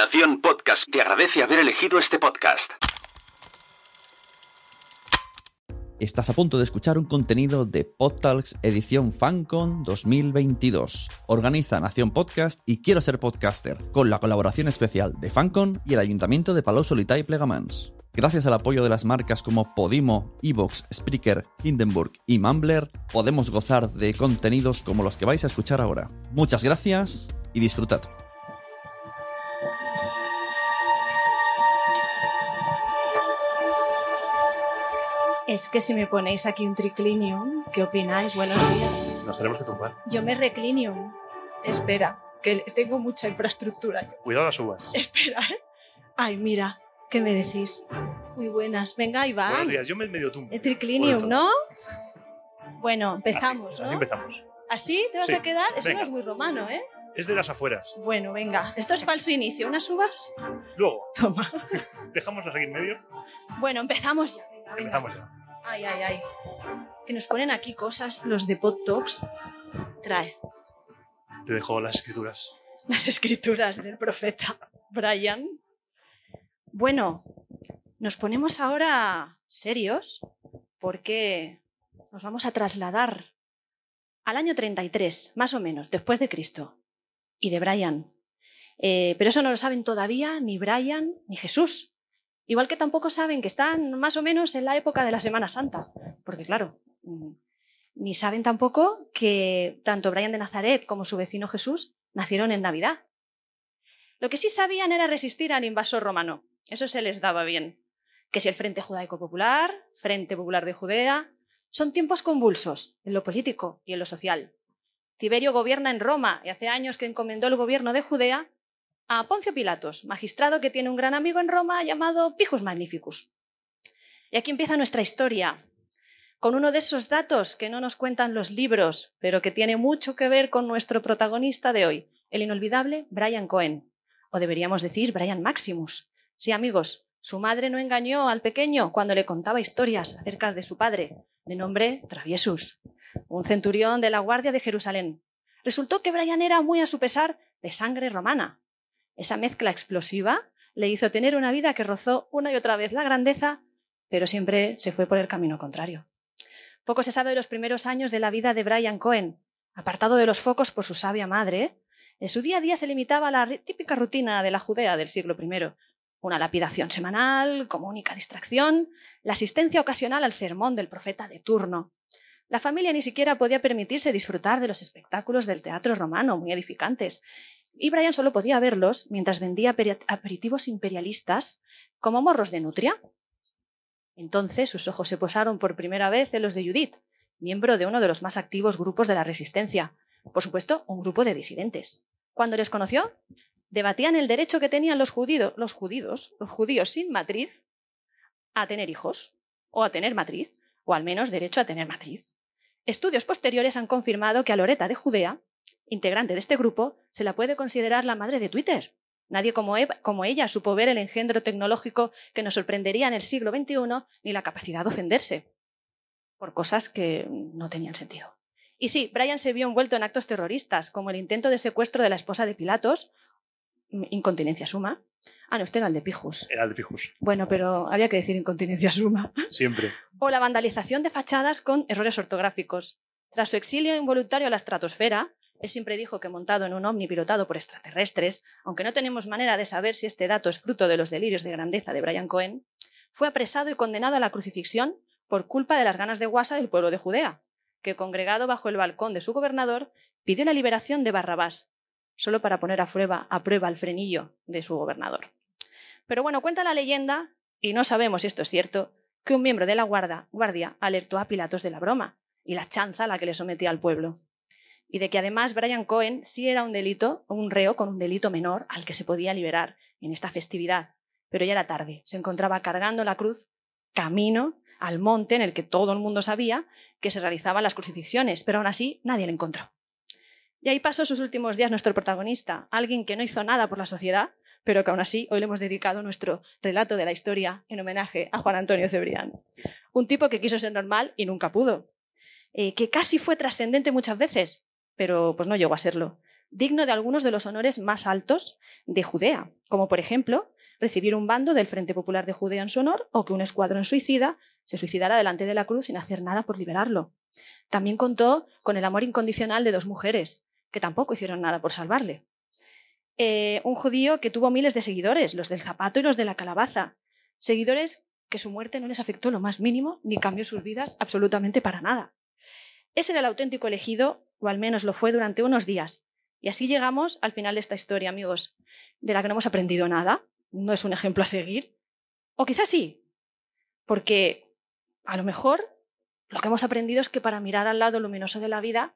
Nación Podcast te agradece haber elegido este podcast. Estás a punto de escuchar un contenido de PodTalks edición FanCon 2022. Organiza Nación Podcast y Quiero ser podcaster, con la colaboración especial de FanCon y el Ayuntamiento de Palau Solità y Plegamans. Gracias al apoyo de las marcas como Podimo, Evox, Spreaker, Hindenburg y Mumbler, podemos gozar de contenidos como los que vais a escuchar ahora. Muchas gracias y disfrutad. Es que si me ponéis aquí un triclinium, ¿qué opináis? Buenos días. Nos tenemos que tumbar. Yo me reclinium. Espera, que tengo mucha infraestructura. Cuidado las uvas. Espera, ¿eh? Ay, mira, ¿qué me decís? Muy buenas. Venga, va. Buenos días, yo me medio tumbo. El triclinium, ¿no? Bueno, empezamos, Así, ¿no? así empezamos. ¿Así te vas Sí. a quedar? Eso no es muy romano, ¿eh? Es de las afueras. Bueno, venga. Esto es falso inicio. ¿Unas uvas? Luego, Toma. dejamos aquí en medio. Bueno, empezamos ya. Venga, venga. Empezamos ya. Ay, ay, ay. Que nos ponen aquí cosas, los de Pod Talks. Trae Te dejo las escrituras. las escrituras del profeta Brian. Bueno, nos ponemos ahora serios porque nos vamos a trasladar al año 33, más o menos, después de Cristo, y de Brian. Eh, pero eso no lo saben todavía ni Brian ni Jesús. Igual que tampoco saben que están más o menos en la época de la Semana Santa. Porque claro, mm, ni saben tampoco que tanto Brian de Nazaret como su vecino Jesús nacieron en Navidad. Lo que sí sabían era resistir al invasor romano. Eso se les daba bien. Que si el Frente Judaico Popular, Frente Popular de Judea, son tiempos convulsos en lo político y en lo social. Tiberio gobierna en Roma y hace años que encomendó el gobierno de Judea a Poncio Pilatos, magistrado que tiene un gran amigo en Roma llamado Pijus Magnificus. Y aquí empieza nuestra historia, con uno de esos datos que no nos cuentan los libros, pero que tiene mucho que ver con nuestro protagonista de hoy, el inolvidable Brian Cohen, o deberíamos decir Brian Maximus. Sí, amigos, su madre no engañó al pequeño cuando le contaba historias acerca de su padre, de nombre Traviesus, un centurión de la Guardia de Jerusalén. Resultó que Brian era muy a su pesar de sangre romana. Esa mezcla explosiva le hizo tener una vida que rozó una y otra vez la grandeza, pero siempre se fue por el camino contrario. Poco se sabe de los primeros años de la vida de Brian Cohen. Apartado de los focos por su sabia madre, en su día a día se limitaba a la típica rutina de la Judea del siglo I. Una lapidación semanal, como única distracción, la asistencia ocasional al sermón del profeta de turno. La familia ni siquiera podía permitirse disfrutar de los espectáculos del teatro romano, muy edificantes, y Brian solo podía verlos mientras vendía peri- aperitivos imperialistas como morros de nutria. Entonces sus ojos se posaron por primera vez en los de Judith, miembro de uno de los más activos grupos de la resistencia. Por supuesto, un grupo de disidentes. Cuando les conoció, debatían el derecho que tenían los judíos, los judíos, los judíos sin matriz, a tener hijos, o a tener matriz, o al menos derecho a tener matriz. Estudios posteriores han confirmado que a Loreta de Judea, integrante de este grupo, se la puede considerar la madre de Twitter. Nadie como, Eva- como ella supo ver el engendro tecnológico que nos sorprendería en el siglo XXI ni la capacidad de ofenderse por cosas que no tenían sentido. Y sí, Brian se vio envuelto en actos terroristas, como el intento de secuestro de la esposa de Pilatos, mm, incontinencia suma. Ah, no, este era el de Pijus. Era el de Pijus. Bueno, pero había que decir incontinencia suma. Siempre. O la vandalización de fachadas con errores ortográficos. Tras su exilio involuntario a la estratosfera, él siempre dijo que montado en un ovni pilotado por extraterrestres, aunque no tenemos manera de saber si este dato es fruto de los delirios de grandeza de Brian Cohen, fue apresado y condenado a la crucifixión por culpa de las ganas de guasa del pueblo de Judea, que congregado bajo el balcón de su gobernador pidió la liberación de Barrabás, solo para poner a prueba, a el frenillo de su gobernador. Pero bueno, cuenta la leyenda, y no sabemos si esto es cierto, que un miembro de la guardia alertó a Pilatos de la broma y la chanza a la que le sometía al pueblo. Y de que además Brian Cohen sí era un delito, un reo con un delito menor al que se podía liberar en esta festividad. Pero ya era tarde, se encontraba cargando la cruz camino al monte en el que todo el mundo sabía que se realizaban las crucifixiones, pero aún así nadie le encontró. Y ahí pasó sus últimos días nuestro protagonista, alguien que no hizo nada por la sociedad, pero que aún así hoy le hemos dedicado nuestro relato de la historia en homenaje a Juan Antonio Cebrián. Un tipo que quiso ser normal y nunca pudo, eh, que casi fue trascendente muchas veces, pero pues no llegó a serlo. digno de algunos de los honores más altos de Judea, como por ejemplo recibir un bando del Frente Popular de Judea en su honor o que un escuadrón suicida se suicidara delante de la cruz sin hacer nada por liberarlo. También contó con el amor incondicional de dos mujeres, que tampoco hicieron nada por salvarle. Eh, un judío que tuvo miles de seguidores, los del zapato y los de la calabaza. Seguidores que su muerte no les afectó lo más mínimo ni cambió sus vidas absolutamente para nada. Ese era el auténtico elegido, o al menos lo fue durante unos días. Y así llegamos al final de esta historia, amigos, de la que no hemos aprendido nada, no es un ejemplo a seguir. O quizás sí, porque a lo mejor lo que hemos aprendido es que para mirar al lado luminoso de la vida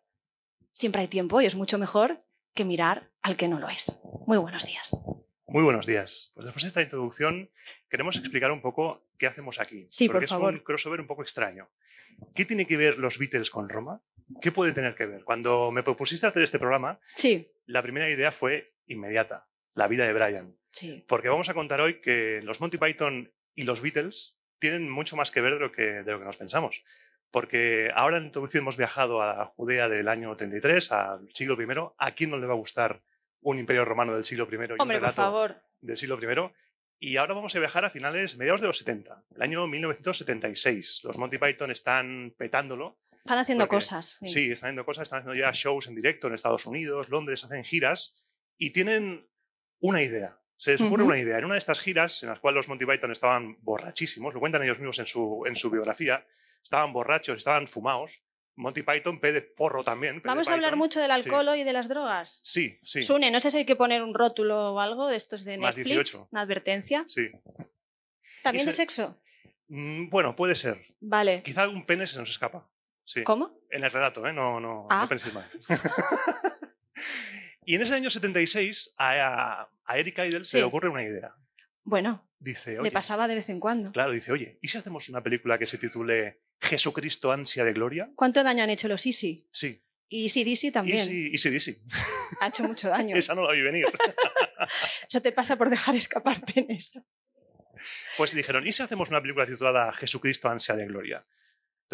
siempre hay tiempo y es mucho mejor que mirar al que no lo es. Muy buenos días. Muy buenos días. Pues después de esta introducción queremos explicar un poco qué hacemos aquí. Sí, porque por favor. es un crossover un poco extraño. ¿Qué tiene que ver los Beatles con Roma? ¿Qué puede tener que ver? Cuando me propusiste hacer este programa, Sí, la primera idea fue inmediata, la vida de Brian. sí. Porque vamos a contar hoy que los Monty Python y los Beatles tienen mucho más que ver de lo que, de lo que nos pensamos. Porque ahora en introducción hemos viajado a Judea del año 33, al siglo I. ¿A quién no le va a gustar un imperio romano del siglo I y un Hombre, por relato favor. del siglo I? Y ahora vamos a viajar a finales, mediados de los 70, el año 1976. Los Monty Python están petándolo. Están haciendo Porque- cosas. Sí, están haciendo cosas, están haciendo ya shows en directo en Estados Unidos, Londres, hacen giras y tienen una idea. Se les ocurre una idea. En una de estas giras, en las cuales los Monty Python estaban borrachísimos, lo cuentan ellos mismos en su, en su biografía, estaban borrachos, estaban fumados. Monty Python, P de porro también. P Vamos a hablar mucho del alcohol y de las drogas. Sí, sí. Sune, no sé si hay que poner un rótulo o algo de estos de Más Netflix, 18. una advertencia. sí. ¿También de se- sexo? Mm, Bueno, puede ser. Vale. Quizá algún pene se nos escapa. Sí. ¿Cómo? En el relato, ¿eh? No, no, Ah. no penséis mal. y en ese año 76, a, a, Eric Idle se le ocurre una idea. Bueno, Dice, le pasaba de vez en cuando. claro, dice, oye, ¿y si hacemos una película que se titule Jesucristo ansia de gloria? ¿Cuánto daño han hecho los Easy? Sí. Y Easy Dizzy también. Easy, easy, easy. Ha hecho mucho daño. Esa no la vi venir. Eso te pasa por dejar escapar penes. Pues dijeron, ¿y si hacemos una película titulada Jesucristo ansia de gloria?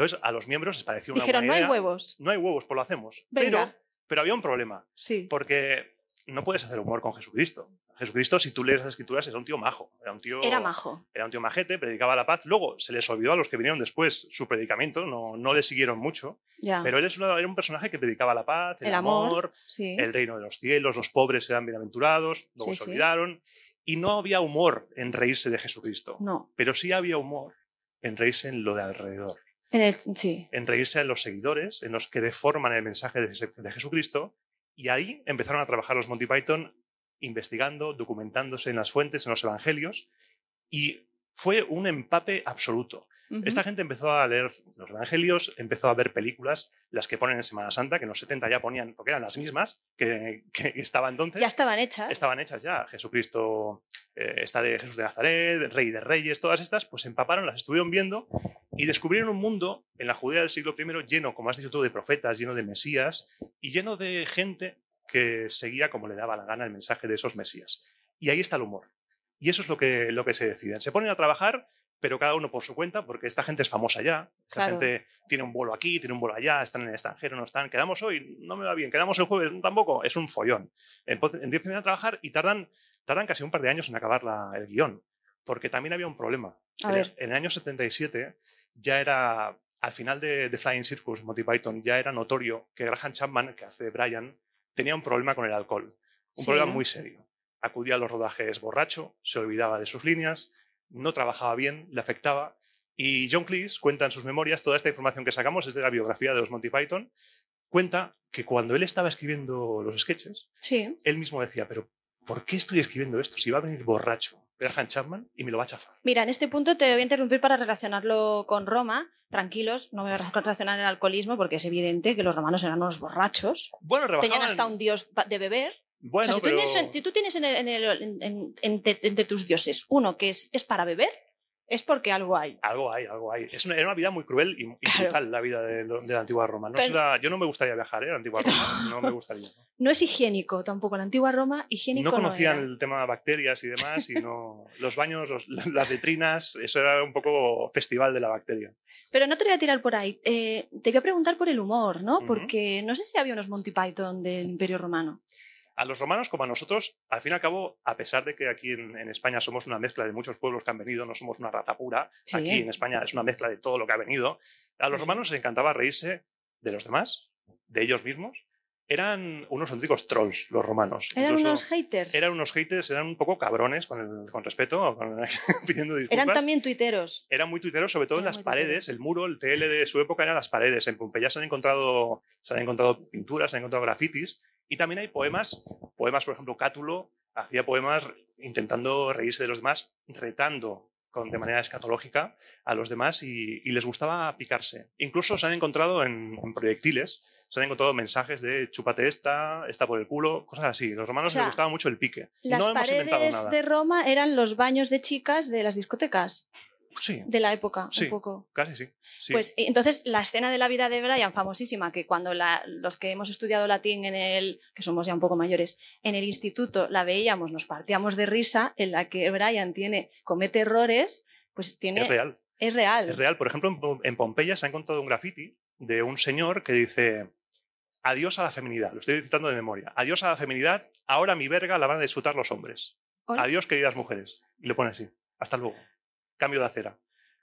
Entonces, a los miembros les pareció una Dijeron, no buena hay idea. huevos. No hay huevos, pues lo hacemos. Venga. Pero, pero había un problema. Sí. Porque no puedes hacer humor con Jesucristo. Jesucristo, si tú lees las escrituras, era un tío majo. Era un tío, Era majo. era un tío majete, predicaba la paz. Luego se les olvidó a los que vinieron después su predicamento, no, no le siguieron mucho. Ya. Pero él es una- era un personaje que predicaba la paz, el, El amor, sí. el reino de los cielos, los pobres eran bienaventurados, luego Sí, se sí. olvidaron. Y no había humor en reírse de Jesucristo. No. Pero sí había humor en reírse en lo de alrededor En el... Sí. en reírse en los seguidores, en los que deforman el mensaje de, de Jesucristo. Y ahí empezaron a trabajar los Monty Python investigando, documentándose en las fuentes, en los evangelios. Y fue un empape absoluto. Esta gente empezó a leer los evangelios, empezó a ver películas, las que ponen en Semana Santa, que en los 70 ya ponían, porque eran las mismas que, que estaban entonces. Ya estaban hechas. Estaban hechas ya. Jesucristo, eh, esta de Jesús de Nazaret, Rey de Reyes, todas estas, pues se empaparon, las estuvieron viendo y descubrieron un mundo en la Judea del siglo I lleno, como has dicho tú, de profetas, lleno de mesías y lleno de gente que seguía como le daba la gana el mensaje de esos mesías. Y ahí está el humor. Y eso es lo que, lo que se deciden. Se ponen a trabajar, pero cada uno por su cuenta, porque esta gente es famosa ya. Esta Claro. gente tiene un vuelo aquí, tiene un vuelo allá, están en el extranjero, no están. Quedamos hoy, no me va bien. Quedamos el jueves, tampoco. Es un follón. Entonces, empiezan a trabajar y tardan, tardan casi un par de años en acabar la- el guion. Porque también había un problema. En. El, en el año 77 ya era, al final de, de Flying Circus, Monty Python, ya era notorio que Graham Chapman, que hace Brian, tenía un problema con el alcohol. Un Sí, problema muy serio. Acudía a los rodajes borracho, se olvidaba de sus líneas, no trabajaba bien, le afectaba. Y John Cleese cuenta en sus memorias, toda esta información que sacamos es de la biografía de los Monty Python, cuenta que cuando él estaba escribiendo los sketches, Sí. él mismo decía, pero ¿por qué estoy escribiendo esto? Si va a venir borracho Graham Chapman y me lo va a chafar. Mira, en este punto te voy a interrumpir para relacionarlo con Roma. Tranquilos, no me voy a relacionar el alcoholismo porque es evidente que los romanos eran unos borrachos. Bueno, rebajaban... Tenían hasta un dios de beber. Bueno, o sea, si, pero... tú tienes, si tú tienes en el- en el- en- en- entre, entre tus dioses uno que es, es para beber, es porque algo hay. Algo hay, algo hay. Es una, era una vida muy cruel y, y Claro. brutal la vida de, de la antigua Roma. No Pero- la- yo no me gustaría viajar ¿eh? a la antigua Roma, no me gustaría. ¿no? No es higiénico tampoco. La antigua Roma, higiénico No no, conocían era. el tema de bacterias y demás, y no, los baños, los- las letrinas, eso era un poco festival de la bacteria. Pero no te voy a tirar por ahí. Eh, te voy a preguntar por el humor, ¿no? Porque no sé si había unos Monty Python del Imperio Romano. A los romanos como a nosotros, al fin y al cabo, a pesar de que aquí en, en España somos una mezcla de muchos pueblos que han venido, no somos una raza pura, Sí. aquí en España es una mezcla de todo lo que ha venido, a los romanos les encantaba reírse de los demás, de ellos mismos. Eran unos auténticos trolls los romanos. Eran Incluso unos haters. eran unos haters, eran un poco cabrones, con, el- con respeto, con- pidiendo disculpas. Eran también tuiteros. Eran muy tuiteros, sobre todo en las paredes. tuiteros. El muro, el TL de su época eran las paredes. En Pompeya se han encontrado, se han encontrado pinturas, se han encontrado grafitis. Y también hay poemas, poemas, por ejemplo, Cátulo hacía poemas intentando reírse de los demás, retando con, de manera escatológica a los demás y, y les gustaba picarse. Incluso se han encontrado en, en proyectiles, se han encontrado mensajes de chúpate esta, esta por el culo, cosas así. Los romanos O sea, les gustaba mucho el pique. Las no hemos inventado paredes nada. de Roma eran los baños de chicas de las discotecas Sí, de la época, Sí. un poco. casi sí. sí. Pues y entonces la escena de la vida de Brian, famosísima, que cuando la- los que hemos estudiado latín en el, que somos ya un poco mayores, en el instituto la veíamos, nos partíamos de risa, en la que Brian tiene, comete errores, pues tiene. es real. Es real. Es real. Por ejemplo, en Pom- en Pompeya se ha encontrado un graffiti de un señor que dice adiós a la feminidad. Lo estoy citando de memoria. Adiós a la feminidad. Ahora mi verga la van a disfrutar los hombres. Hola. Adiós, queridas mujeres. Y le pone así. Hasta luego. Cambio de acera.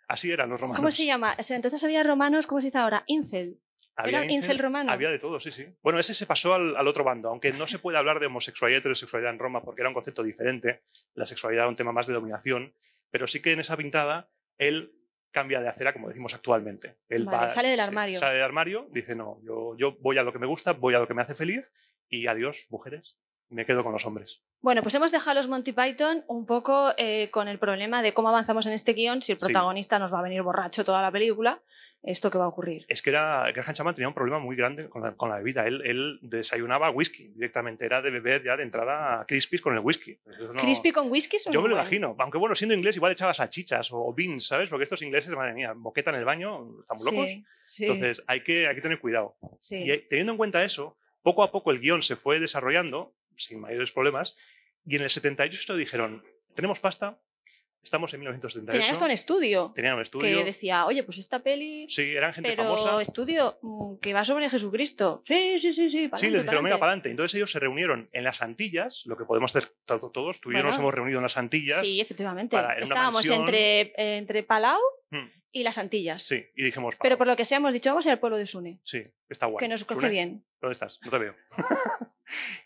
Así eran los romanos. ¿Cómo se llama? O sea, entonces había romanos, ¿cómo se dice ahora? Incel. Había Era incel romano. Había de todo, sí, sí. Bueno, ese se pasó al, al otro bando, aunque no se puede hablar de homosexualidad y heterosexualidad en Roma porque era un concepto diferente. La sexualidad era un tema más de dominación, pero sí que en esa pintada él cambia de acera, como decimos actualmente. Él Vale, va- sale del armario. Sale del armario, dice, no, yo, yo voy a lo que me gusta, voy a lo que me hace feliz y adiós, mujeres, me quedo con los hombres. Bueno, pues hemos dejado a los Monty Python un poco eh, con el problema de cómo avanzamos en este guion, si el Sí. protagonista nos va a venir borracho toda la película, esto que va a ocurrir. Es que era, Graham Chapman tenía un problema muy grande con la, con la bebida. Él, él desayunaba whisky directamente, era de beber ya de entrada Crispies con el whisky. No- ¿Crispy con whisky? Yo me lo imagino. Aunque bueno, siendo inglés, igual echaba salchichas o beans, ¿sabes? Porque estos ingleses, madre mía, boqueta en el baño, están muy locos. Sí, sí, Entonces, hay que, hay que tener cuidado. sí. Y eh, teniendo en cuenta eso, poco a poco el guion se fue desarrollando, sin mayores problemas, y en el 78 dijeron, tenemos pasta, estamos en 1978. Tenían hasta un estudio tenían un estudio. que decía, oye, pues esta peli, Sí, eran gente pero famosa. estudio mm, que va sobre Jesucristo. Sí, sí, sí, sí. Sí, les dijeron, venga, para adelante. Entonces ellos se reunieron en las Antillas, lo que podemos hacer tanto todos. Tú y yo nos hemos reunido en las Antillas. Sí, efectivamente. para- en una Estábamos entre, entre Palau Hmm, y las Antillas. sí, y dijimos, Pero por lo que sea, hemos dicho, vamos a ir al pueblo de Sune, sí, está guay. que nos coge Sune, bien. ¿Dónde estás? No te veo.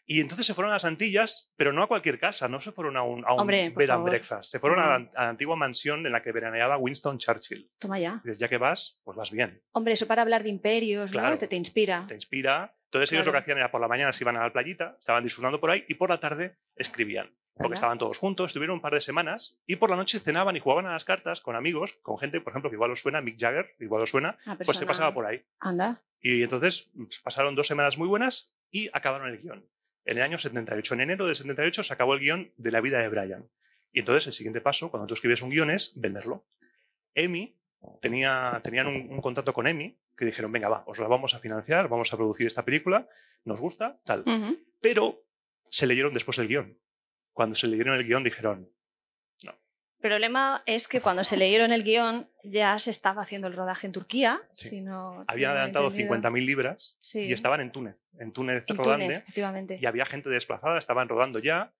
y entonces se fueron a las Antillas, pero no a cualquier casa, no se fueron a un, a un Hombre, bed and breakfast. Se fueron a, la, No. a la antigua mansión en la que veraneaba Winston Churchill. Toma ya. Y dices, ya que vas, pues vas bien. Hombre, eso para hablar de imperios, Claro. ¿no? Te, te inspira. Te inspira. Entonces ellos lo que hacían era por la mañana se iban a la playita, estaban disfrutando por ahí y por la tarde escribían. Porque estaban todos juntos, estuvieron un par de semanas y por la noche cenaban y jugaban a las cartas con amigos, con gente, por ejemplo, que igual os suena, Mick Jagger, igual os suena, pues se pasaba por ahí. Anda. Y entonces pues, pasaron dos semanas muy buenas y acabaron el guion. En el año 78, en enero del 78, se acabó el guion de la vida de Brian. Y entonces el siguiente paso, cuando tú escribes un guion, es venderlo. Emi tenía, tenían un, un contrato con Emi que dijeron, venga, va, os la vamos a financiar, vamos a producir esta película, nos gusta, tal. Pero se leyeron después el guion. Cuando se leyeron el guion dijeron, problema es que cuando se leyeron el guion ya se estaba haciendo el rodaje en Turquía. Sí. Si no habían adelantado entendido. 50.000 libras Sí. y estaban en Túnez, en Túnez en rodando. Túnez, y había gente desplazada, estaban rodando ya,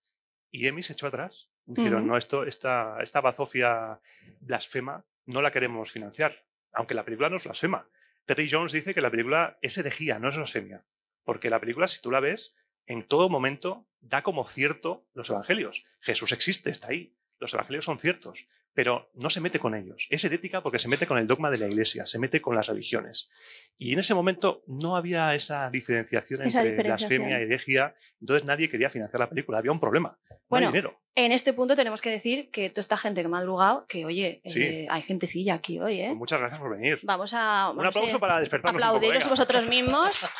y Emi se echó atrás. Dijeron, no, esto, esta, esta bazofia blasfema no la queremos financiar, aunque la película no es blasfema. Terry Jones dice que la película es herejía, no es blasfemia, porque la película, si tú la ves, en todo momento da como cierto los evangelios. Jesús existe, está ahí, los evangelios son ciertos, pero no se mete con ellos. Es herética porque se mete con el dogma de la iglesia, se mete con las religiones. Y en ese momento no había esa diferenciación Esa entre blasfemia y herejía, entonces nadie quería financiar la película, había un problema, no Bueno, hay dinero. En este punto tenemos que decir que toda esta gente que me ha madrugado, que oye, Sí. eh, hay gentecilla aquí hoy, ¿eh? Pues muchas gracias por venir. Vamos a. Un aplauso para despertarnos un poco, aplaudiros vosotros mismos.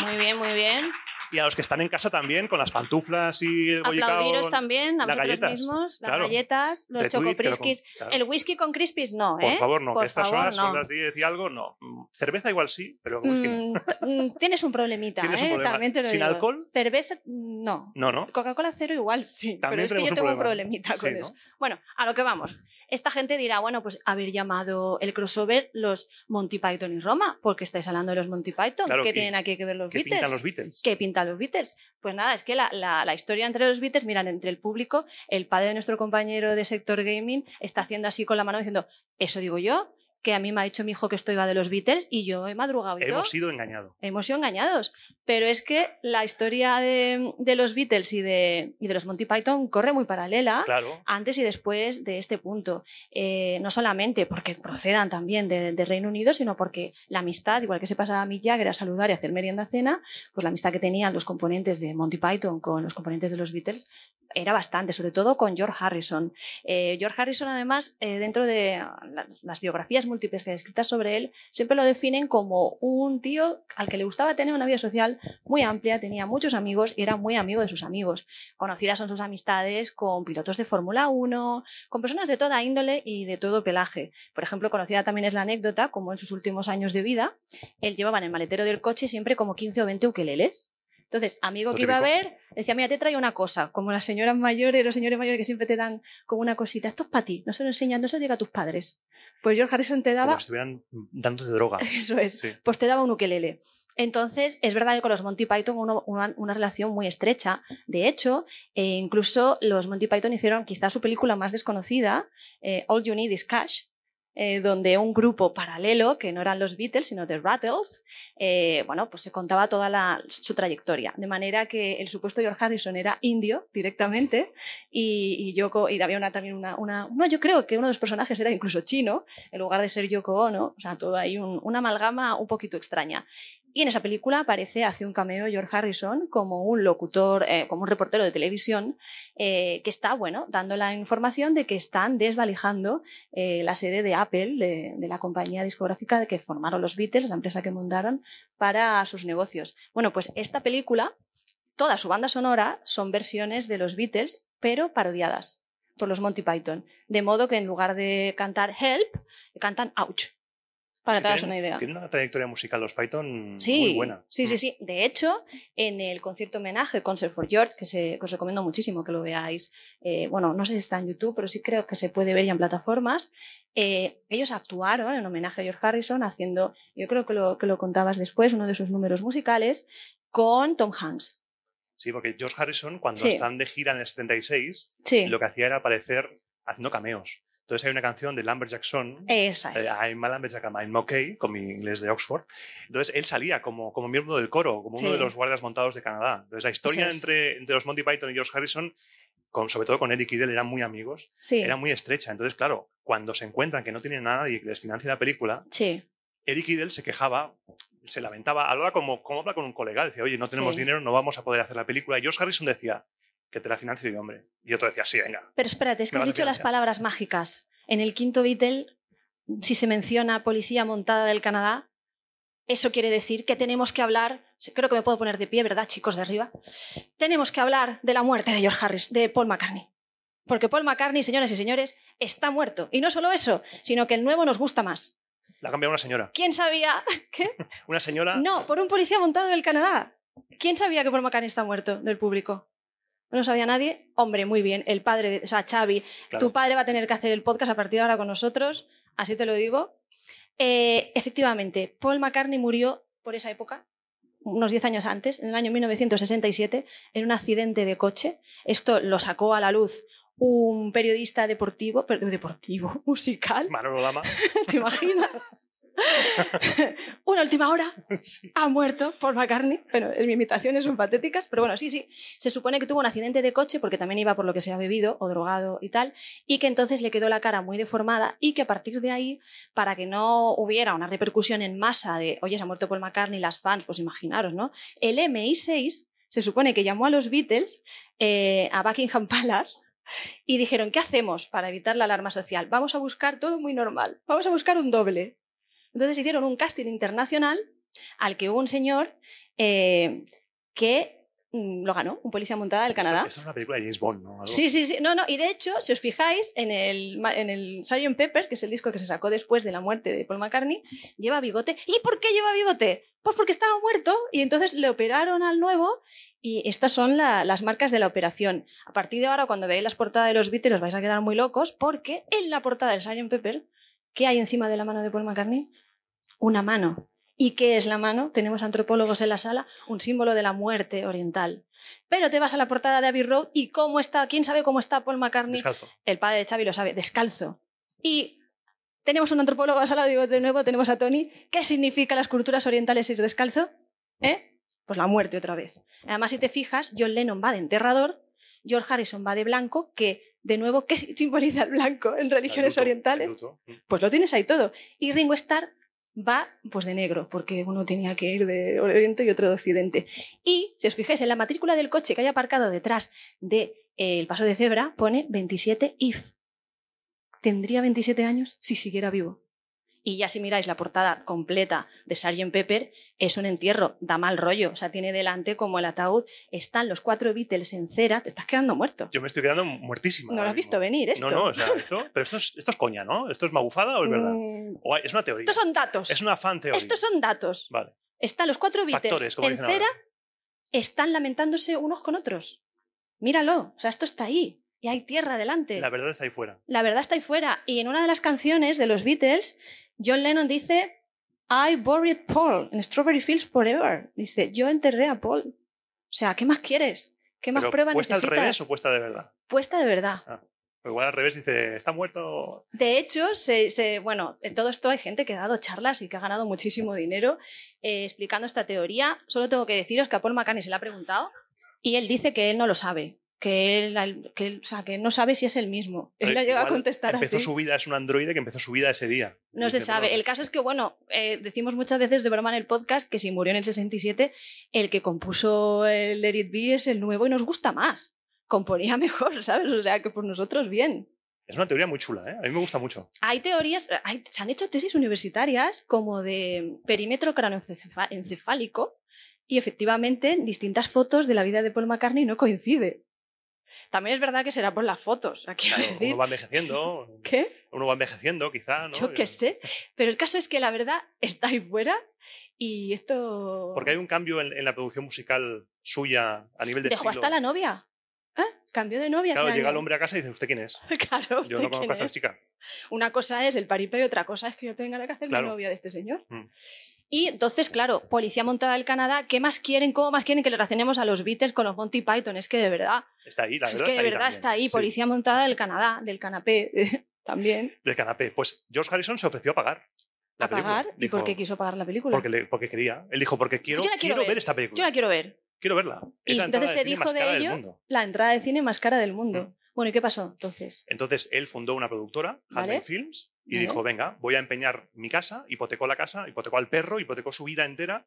Muy bien, muy bien. Y a los que están en casa también, con las pantuflas y el Aplaudiros también a las vosotros galletas, mismos, las claro. galletas, los con- claro. El whisky con crispies no, Por ¿eh? favor, no, Por que estas favor, horas son las 10 y algo, no. Cerveza igual sí, pero. Mm, mm, tienes un problemita, ¿Tienes un ¿eh? problema? También te lo ¿Sin digo. alcohol? Cerveza, no. No, no. Coca-Cola cero igual, sí. También pero es que yo un tengo un problemita Sí, con ¿no? eso. Bueno, a lo que vamos. Esta gente dirá, bueno, pues haber llamado el crossover los Monty Python y Roma, porque estáis hablando de los Monty Python. Claro, ¿Qué tienen aquí que ver los ¿Qué Beatles? pintan los Beatles? ¿Qué pintan los Beatles? Pues nada, es que la, la- la historia entre los Beatles, miran, entre el público, el padre de nuestro compañero de sector gaming está haciendo así con la mano diciendo, eso digo yo, que a mí me ha dicho mi hijo que esto iba de los Beatles y yo he madrugado y todo. Hemos sido engañados. Hemos sido engañados. Pero es que la historia de, de los Beatles y de, y de los Monty Python corre muy paralela Claro. antes y después de este punto. Eh, no solamente porque procedan también de, de Reino Unido, sino porque la amistad, igual que se pasaba a Mick Jagger a saludar y hacer merienda cena, pues la amistad que tenían los componentes de Monty Python con los componentes de los Beatles era bastante, sobre todo con George Harrison. Eh, George Harrison, además, eh, dentro de las, las biografías múltiples que escritas sobre él, siempre lo definen como un tío al que le gustaba tener una vida social muy amplia, tenía muchos amigos y era muy amigo de sus amigos. Conocidas son sus amistades con pilotos de Fórmula 1, con personas de toda índole y de todo pelaje. Por ejemplo, conocida también es la anécdota, como en sus últimos años de vida, él llevaba en el maletero del coche siempre como 15 o 20 ukeleles. Entonces, amigo que iba a ver, decía, mira, te traigo una cosa, como las señoras mayores, los señores mayores que siempre te dan como una cosita, esto es para ti, no se lo enseñan, no se lo diga a tus padres. Pues George Harrison te Como daba, si estuvieran dándote droga. eso es, Sí. pues te daba un ukelele. Entonces, es verdad que con los Monty Python uno- una, una relación muy estrecha. De hecho, eh, incluso los Monty Python hicieron quizás su película más desconocida, eh, All You Need Is Cash, eh, donde un grupo paralelo, que no eran los Beatles, sino The Rattles, eh, bueno, pues se contaba toda su trayectoria. De manera que el supuesto George Harrison era indio directamente y, y Yoko, y había una, también una, No, yo creo que uno de los personajes era incluso chino, en lugar de ser Yoko Ono. O sea, todo ahí un- una amalgama un poquito extraña. Y en esa película aparece, hace un cameo George Harrison como un locutor, eh, como un reportero de televisión, eh, que está, bueno, dando la información de que están desvalijando eh, la sede de Apple, de, la compañía discográfica que formaron los Beatles, la empresa que montaron para sus negocios. Bueno, pues esta película, toda su banda sonora son versiones de los Beatles, pero parodiadas por los Monty Python. De modo que en lugar de cantar Help, cantan Ouch. Para que tienen- una idea. Tienen una trayectoria musical los Python Sí, muy buena. sí, sí, Mm. sí. De hecho, en el concierto homenaje Concert for George, que, se, que os recomiendo muchísimo que lo veáis, eh, bueno, no sé si está en YouTube, pero sí creo que se puede ver ya en plataformas, eh, ellos actuaron en homenaje a George Harrison haciendo, yo creo que lo, que lo contabas después, uno de sus números musicales, con Tom Hanks. Sí, porque George Harrison, cuando Sí. están de gira en el 76, Sí, lo que hacía era aparecer haciendo cameos. Entonces hay una canción de Lambert Jackson, esa es. eh, I'm a Lambert Jackson, I'm okay, con mi inglés de Oxford. Entonces él salía como, como miembro del coro, como uno Sí. de los guardias montados de Canadá. Entonces la historia es. entre, entre los Monty Python y George Harrison, con, sobre todo con Eric Idle, eran muy amigos, Sí, era muy estrecha. Entonces, claro, cuando se encuentran que no tienen a nadie que les financie la película, sí, Eric Idle se quejaba, se lamentaba, hablaba como, como habla con un colega, decía, oye, no tenemos Sí. dinero, no vamos a poder hacer la película. Y George Harrison decía, que te la yo, hombre. Y otro decía, sí, venga. Pero espérate, es que has dicho las palabras mágicas. En el quinto Beatle, si se menciona policía montada del Canadá, eso quiere decir que tenemos que hablar. Creo que me puedo poner de pie, ¿verdad, chicos de arriba? Tenemos que hablar de la muerte de George Harris, de Paul McCartney. Porque Paul McCartney, señoras y señores, está muerto. Y no solo eso, sino que el nuevo nos gusta más. La ha cambiado una señora. ¿Quién sabía? ¿Qué? Una señora. No, por un policía montado del Canadá. ¿Quién sabía que Paul McCartney está muerto del público? ¿No sabía nadie? Hombre, muy bien. El padre, de, o sea, Xavi, claro. tu padre va a tener que hacer el podcast a partir de ahora con nosotros, así te lo digo. Eh, efectivamente, Paul McCartney murió por esa época, unos 10 años antes, en el año 1967, en un accidente de coche. Esto lo sacó a la luz un periodista deportivo, pero deportivo, musical, Manolo Lama. ¿te imaginas? Una última hora, Sí. ha muerto Paul McCartney. Bueno, mis imitaciones son patéticas, pero bueno, sí, sí. Se supone que tuvo un accidente de coche porque también iba por lo que se ha bebido o drogado y tal, y que entonces le quedó la cara muy deformada y que a partir de ahí, para que no hubiera una repercusión en masa de, oye, se ha muerto Paul McCartney, las fans, pues imaginaros, ¿no? El MI6 se supone que llamó a los Beatles eh, a Buckingham Palace y dijeron, ¿qué hacemos para evitar la alarma social? Vamos a buscar todo muy normal, vamos a buscar un doble. Entonces hicieron un casting internacional al que hubo un señor eh, que mm, lo ganó, un policía montada del Canadá. Es una película de James Bond, ¿no? Algo. Sí, sí, sí. No, no. Y de hecho, si os fijáis, en el, en el Sgt. Peppers, que es el disco que se sacó después de la muerte de Paul McCartney, lleva bigote. ¿Y por qué lleva bigote? Pues porque estaba muerto y entonces le operaron al nuevo y estas son la- las marcas de la operación. A partir de ahora, cuando veáis las portadas de los Beatles, os vais a quedar muy locos porque en la portada del Sgt. Pepper, ¿qué hay encima de la mano de Paul McCartney? Una mano. ¿Y qué es la mano? Tenemos antropólogos en la sala, un símbolo de la muerte oriental. Pero te vas a la portada de Abbey Road y cómo está, quién sabe cómo está Paul McCartney, Descalzo. el padre de Xavi lo sabe, descalzo. Y tenemos un antropólogo en la sala, digo de nuevo, tenemos a Tony. ¿Qué significa las culturas orientales ir descalzo? ¿Eh? Pues la muerte otra vez. Además, si te fijas, John Lennon va de enterrador, George Harrison va de blanco, que, de nuevo, ¿qué simboliza el blanco en religiones luto, orientales? Pues lo tienes ahí todo. Y Ringo Starr va pues de negro, porque uno tenía que ir de oriente y otro de occidente. Y si os fijáis en la matrícula del coche que hay aparcado detrás del paso de cebra, pone 27 if. Tendría 27 años si siguiera vivo. Y ya si miráis la portada completa de Sgt. Pepper, es un entierro, da mal rollo. O sea, tiene delante como el ataúd, están los cuatro Beatles en cera, te estás quedando muerto. Yo me estoy quedando muertísima. No lo has mismo. visto venir esto. No, no, o sea, esto, pero esto es, esto es coña, ¿no? ¿Esto es magufada o es verdad? Mm, O hay- es una teoría. Estos son datos. Es una fan teoría. Estos son datos. Vale. Están los cuatro Beatles Factores, en cera, están lamentándose unos con otros. Míralo, o sea, esto está ahí. Y hay tierra delante. La verdad está ahí fuera. La verdad está ahí fuera. Y en una de las canciones de los Beatles, John Lennon dice, I buried Paul in Strawberry Fields forever. Dice, yo enterré a Paul. O sea, ¿qué más quieres? ¿Qué más pruebas ¿Puesta al necesitas? revés o puesta de verdad? Puesta de verdad. Pues igual al revés dice, está muerto. De hecho, se, se- bueno, en todo esto hay gente que ha dado charlas y que ha ganado muchísimo dinero eh, explicando esta teoría. Solo tengo que deciros que a Paul McCartney se le ha preguntado y él dice que él no lo sabe. Que él, que él- o sea, que no sabe si es el mismo. Él Eh, llega a contestar Empezó así. su vida, es un androide que empezó su vida ese día. No se sabe. El caso es que, bueno, eh, decimos muchas veces de broma en el podcast que si murió en el 67, el que compuso el Let It Be es el nuevo y nos gusta más. Componía mejor, ¿sabes? O sea, que por nosotros bien. Es una teoría muy chula, ¿eh? A mí me gusta mucho. Hay teorías, hay- se han hecho tesis universitarias como de perímetro craneoencefálico y efectivamente distintas fotos de la vida de Paul McCartney no coincide. También es verdad que será por las fotos, quiero Claro, decir. uno va envejeciendo, ¿Qué? uno va envejeciendo quizá, ¿no? Yo qué sé. Pero el caso es que la verdad está ahí fuera y esto... Porque hay un cambio en, en la producción musical suya a nivel de Dejó estilo. hasta la novia. ¿Eh? Cambió de novia. Claro, llega el hombre a casa y dice, ¿usted quién es? claro, Yo ¿usted no conozco a esta es? chica. Una cosa es el paripé y otra cosa es que yo tenga que hacer Claro. mi novia de este señor. Mm. Y entonces, claro, Policía Montada del Canadá, ¿qué más quieren? ¿Cómo más quieren que le relacionemos a los Beatles con los Monty Python? Es que de verdad, Está ahí, la es verdad que de verdad también. está ahí, Sí, Policía Montada del Canadá, del canapé también. del canapé. Pues George Harrison se ofreció a pagar. la a película. pagar. ¿Y Dijo, por qué quiso pagar la película? Porque, le- porque quería. Él dijo, porque quiero, quiero quiero ver. ver esta película. Yo la quiero ver. Quiero verla. Y Es entonces se dijo de ello-. La entrada de cine más cara del mundo. Mm. Bueno, ¿y qué pasó entonces? Entonces él fundó una productora, Vale. Handmade Films, y dijo, venga, voy a empeñar mi casa, hipotecó la casa, hipotecó al perro, hipotecó su vida entera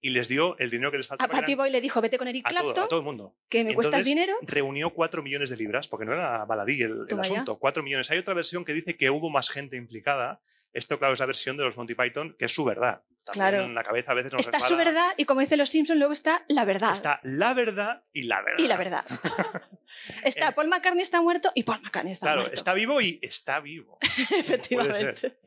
y les dio el dinero que les A faltaba. que Patty Boy le dijo, vete con Eric a todo, Clapton, a todo el mundo. que me cuesta el dinero. Reunió 4 millones de libras, porque no era baladí el, asunto. 4 millones. Hay otra versión que dice que hubo más gente implicada. Esto, claro, es la versión de los Monty Python, que es su verdad. También Claro. En la cabeza a veces nos Está su verdad y como dicen los Simpsons, luego está la verdad. Está la verdad y la verdad. Y la verdad. está Eh, Paul McCartney está muerto y Paul McCartney está Claro, muerto. está vivo y está vivo. Efectivamente.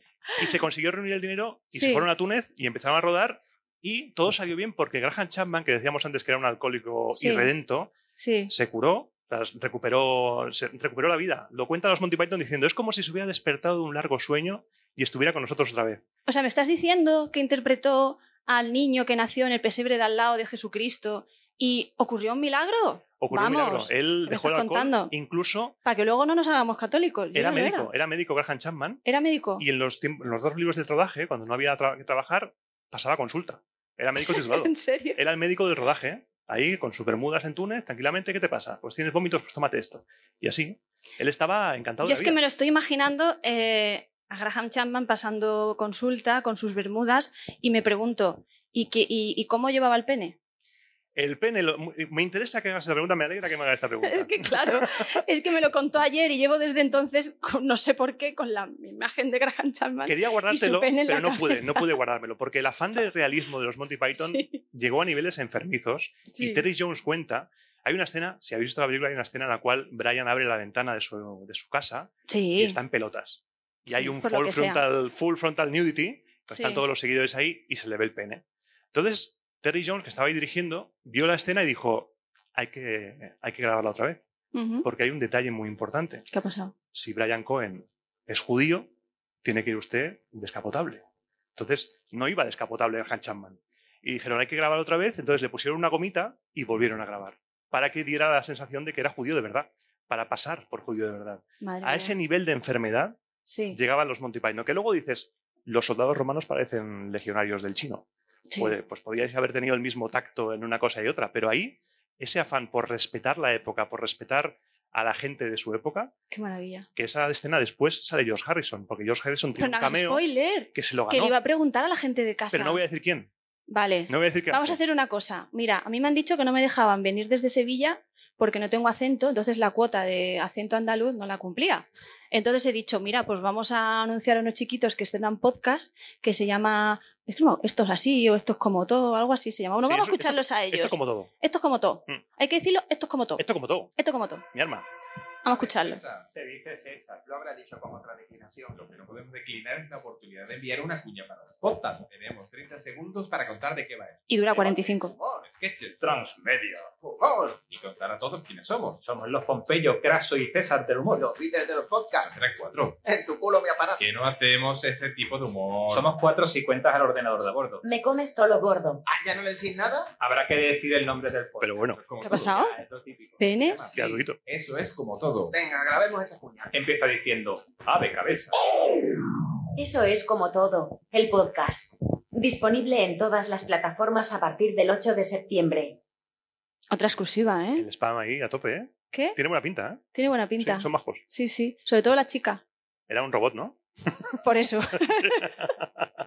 Y se consiguió reunir el dinero y Sí. se fueron a Túnez y empezaron a rodar y todo salió bien porque Graham Chapman, que decíamos antes que era un alcohólico Sí. irredento, Sí. se curó, recuperó, se recuperó la vida. Lo cuentan los Monty Python diciendo, es como si se hubiera despertado de un largo sueño y estuviera con nosotros otra vez. O sea, me estás diciendo que interpretó al niño que nació en el pesebre de al lado de Jesucristo y ocurrió un milagro. Ocurrió un milagro. Él dejó el alcohol, contando? incluso Para que luego no nos hagamos católicos. Yo era médico, era. médico Graham Chapman Era médico. y en los, en los dos libros del rodaje, cuando no había tra- que trabajar, pasaba consulta. Era médico titulado. ¿En serio? Era el médico del rodaje, ahí con sus bermudas en Túnez, tranquilamente, ¿qué te pasa? Pues tienes vómitos, pues tómate esto. Y así, él estaba encantado Yo de es la que vida. me lo estoy imaginando eh, a Graham Chapman pasando consulta con sus bermudas y me pregunto, ¿y, qué, y, y cómo llevaba el pene? El pene, lo- me interesa que hagas esta pregunta, me alegra que me hagas esta pregunta. Es que claro, es que me lo contó ayer y llevo desde entonces, con- no sé por qué, con la imagen de Graham Chapman. Quería guardártelo, pero no pude, no pude guardármelo, porque el afán del realismo de los Monty Python Sí, llegó a niveles enfermizos sí. y Terry Jones cuenta, hay una escena, si habéis visto la película, hay una escena en la cual Brian abre la ventana de su, de su casa Sí. y está en pelotas. Y Sí, hay un full frontal, full frontal nudity, que están Sí. todos los seguidores ahí y se le ve el pene. Entonces, Terry Jones, que estaba ahí dirigiendo, vio la escena y dijo, hay que, hay que grabarla otra vez, Ujú. porque hay un detalle muy importante. ¿Qué ha pasado? Si Brian Cohen es judío, tiene que ir usted descapotable. Entonces, no iba descapotable el Han Chapman. Y dijeron, hay que grabar otra vez, entonces le pusieron una gomita y volvieron a grabar. Para que diera la sensación de que era judío de verdad. Para pasar por judío de verdad. Madre A mía. ese nivel de enfermedad Sí, llegaban los Monty Python. Que luego dices, los soldados romanos parecen legionarios del chino. sí. Puede- pues podíais haber tenido el mismo tacto en una cosa y otra, pero ahí ese afán por respetar la época, por respetar a la gente de su época, Qué maravilla. que esa escena después sale George Harrison, porque George Harrison tiene no un cameo spoiler. que se lo Que ganó. le iba a preguntar a la gente de casa. Pero no voy a decir quién. Vale. No voy a decir qué Vamos a hace. hacer una cosa. Mira, a mí me han dicho que no me dejaban venir desde Sevilla porque no tengo acento, entonces la cuota de acento andaluz no la cumplía. Entonces he dicho, mira, pues vamos a anunciar a unos chiquitos que estrenan podcast que se llama, es como, esto es así o esto es como todo, algo así se llama. Bueno, Sí, vamos eso- a escucharlos a ellos. Esto es como todo. Esto es como todo. Mm. Hay que decirlo, esto es como todo. Esto como todo. Esto es como todo. Mi arma. Vamos a escucharlo. Se dice César. Lo habrá dicho con otra declinación. Lo que no podemos declinar es la oportunidad de enviar una cuña para los podcast. Tenemos 30 segundos para contar de qué va esto. Y dura 45. Humor, sketches, Transmedia. humor. Y contar a todos quiénes somos. Somos los Pompeyo, Craso y César del humor. Los Beatles de los podcasts. Son tres, cuatro. En tu culo mi aparato. Que no hacemos ese tipo de humor. Somos cuatro si cuentas al ordenador de a bordo. Me comes todo lo gordo. Ah, ¿ya no le decís nada? Habrá que decir el nombre del podcast. Pero bueno, ¿Qué ha pasado? Ya, es lo típico. ¿Penes? Sí, gratuito. Eso es como todo. Venga, grabemos esa cuña. Empieza diciendo, ave cabeza. Eso es como todo. El podcast. Disponible en todas las plataformas a partir del 8 de septiembre. Otra exclusiva, ¿eh? El spam ahí a tope, ¿eh? ¿Qué? Tiene buena pinta, ¿eh? Tiene buena pinta. Sí, son majos. Sí, sí. Sobre todo la chica. Era un robot, ¿no? Por eso.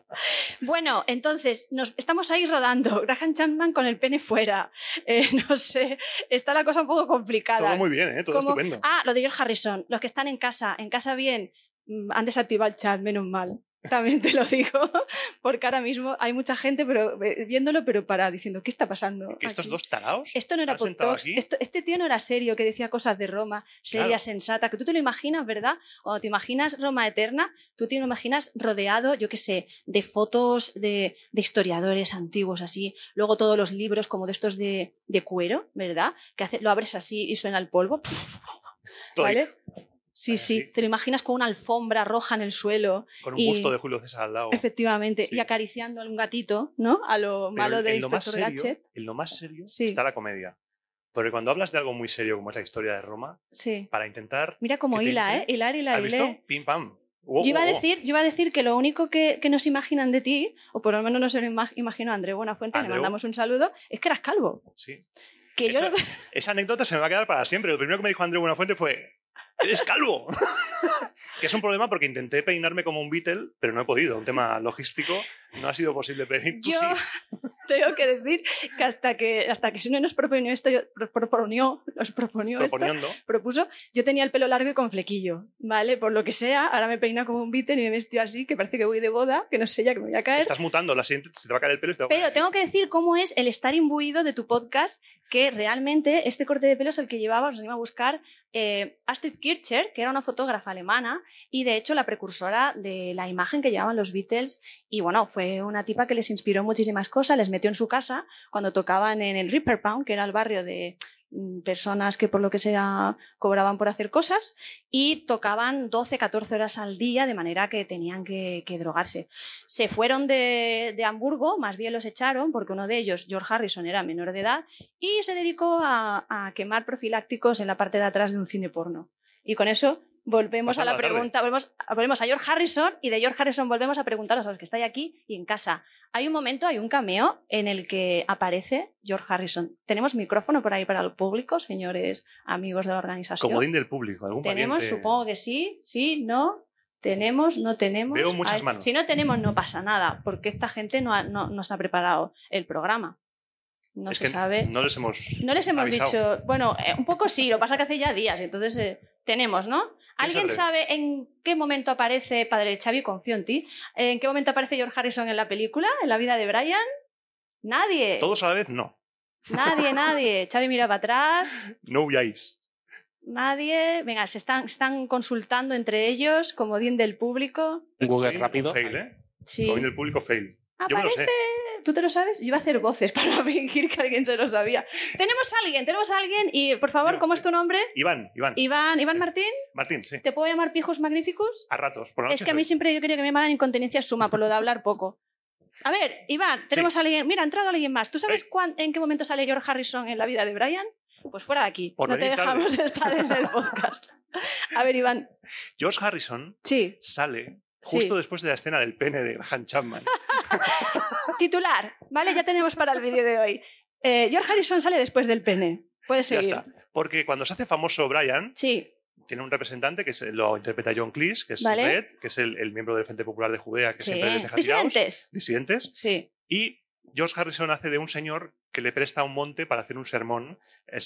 bueno, entonces, nos, estamos ahí rodando. Graham Chapman con el pene fuera. Eh, no sé, está la cosa un poco complicada. Todo muy bien, ¿eh? Todo Como- estupendo. Ah, lo de George Harrison. Los que están en casa, en casa bien, mm, han desactivado el chat, menos mal. También te lo digo, porque ahora mismo hay mucha gente pero, eh, viéndolo, pero para diciendo, ¿qué está pasando? Que estos aquí?". dos taraos Esto no era esto- este tío no era serio, que decía cosas de Roma, seria, Claro. sensata, que tú te lo imaginas, ¿verdad? Cuando te imaginas Roma eterna, tú te lo imaginas rodeado, yo qué sé, de fotos de, de historiadores antiguos, así, luego todos los libros como de estos de, de cuero, ¿verdad? Que hace- lo abres así y suena el polvo, ¿vale? Sí, Ahí, sí, así. te lo imaginas con una alfombra roja en el suelo, con un y- busto de Julio César al lado. efectivamente, Sí. y acariciando a un gatito, ¿no? A lo Pero malo de Inspector Gadget. en lo más serio Sí. está la comedia. Porque cuando hablas de algo muy serio como es la historia de Roma, Sí. para intentar... Mira cómo hila, ¿eh? Hilar, hilar, ¿Has visto? Pim pam. Yo iba, a decir, yo iba a decir que lo único que, que nos imaginan de ti, o por lo menos no se lo ima- imagino a André Buenafuente, le mandamos un saludo, es que eras calvo. Sí. Que yo esa anécdota se me va a quedar para siempre. Lo primero que me dijo André Buenafuente fue: ¡Eres calvo! que es un problema porque intenté peinarme como un Beatle, pero no he podido. Un tema logístico, no ha sido posible pedir. Yo sí. tengo que decir que hasta que hasta que Sune nos proponió esto, yo, pro- proponió, nos proponió esto, proponiendo. propuso, yo tenía el pelo largo y con flequillo, ¿vale? Por lo que sea, ahora me peino como un Beatle y me vestido así, que parece que voy de boda, que no sé ya que me voy a caer. Estás mutando, la siguiente se te va a caer el pelo y te va a Pero tengo que decir cómo es el estar imbuido de tu podcast, que realmente este corte de pelo es el que llevaba, os iba a buscar eh, Astrid Kircher, que era una fotógrafa alemana y de hecho la precursora de la imagen que llevaban los Beatles. Y bueno, fue una tipa que les inspiró muchísimas cosas, les metió en su casa cuando tocaban en el Ripperpound, que era el barrio de mm, personas que por lo que sea cobraban por hacer cosas y tocaban 12, 14 horas al día de manera que tenían que, drogarse. Se fueron de, de Hamburgo, más bien los echaron porque uno de ellos, George Harrison, era menor de edad y se dedicó a quemar profilácticos en la parte de atrás de un cine porno. Y con eso volvemos Pasando a la pregunta, volvemos, volvemos a George Harrison y de George Harrison volvemos a preguntaros a los que estáis aquí y en casa. Hay un momento, hay un cameo en el que aparece George Harrison. ¿Tenemos micrófono por ahí para el público, señores amigos de la organización? Comodín del público. ¿Algún Tenemos, pariente? supongo que sí, sí, no. Tenemos, no tenemos. Veo muchas manos. Si no tenemos, no pasa nada, porque esta gente no, ha- no, no se ha preparado el programa. No Es se sabe. no les hemos. No les hemos avisado. dicho. Bueno, eh, un poco sí, lo pasa que hace ya días, entonces eh, tenemos, ¿no? ¿Alguien sabe en qué momento aparece, padre Xavi, confío en ti, en qué momento aparece George Harrison en la película, en la vida de Brian? Nadie. Todos a la vez, no. Nadie, nadie. Xavi mira para atrás. No huyáis. Nadie. Venga, se están, se están consultando entre ellos, como din del público. Google rápido. Fail, ¿eh? Sí. Comodín del público, fail. Yo me lo sé. ¿Tú te lo sabes? Yo iba a hacer voces para fingir que alguien se lo sabía. Tenemos a alguien, tenemos a alguien y por favor, ¿cómo es tu nombre? Iván, Iván. Iván, Iván Martín, Martín, sí. ¿te puedo llamar Pijos Magnificus? A ratos. Por la Es noche que a mí soy. siempre yo quería que me llamaran incontinencia suma por lo de hablar poco. A ver, Iván, tenemos a alguien. Mira, ha entrado alguien más. ¿Tú sabes cuán- en qué momento sale George Harrison en la vida de Brian? Pues fuera de aquí. Por no te tarde. dejamos estar en el podcast. A ver, Iván. George Harrison Sí, sale Sí. justo después de la escena del pene de Graham Chapman. titular. Vale, ya tenemos para el vídeo de hoy. Eh, George Harrison sale después del pene. Puedes ya seguir. está. Porque cuando se hace famoso Brian, Sí, tiene un representante que se- lo interpreta John Cleese, que es Vale. Red, que es el, el miembro del Frente Popular de Judea, que sí. siempre les deja tirados. Disidentes. Disidentes. Sí, Y George Harrison hace de un señor que le presta un monte para hacer un sermón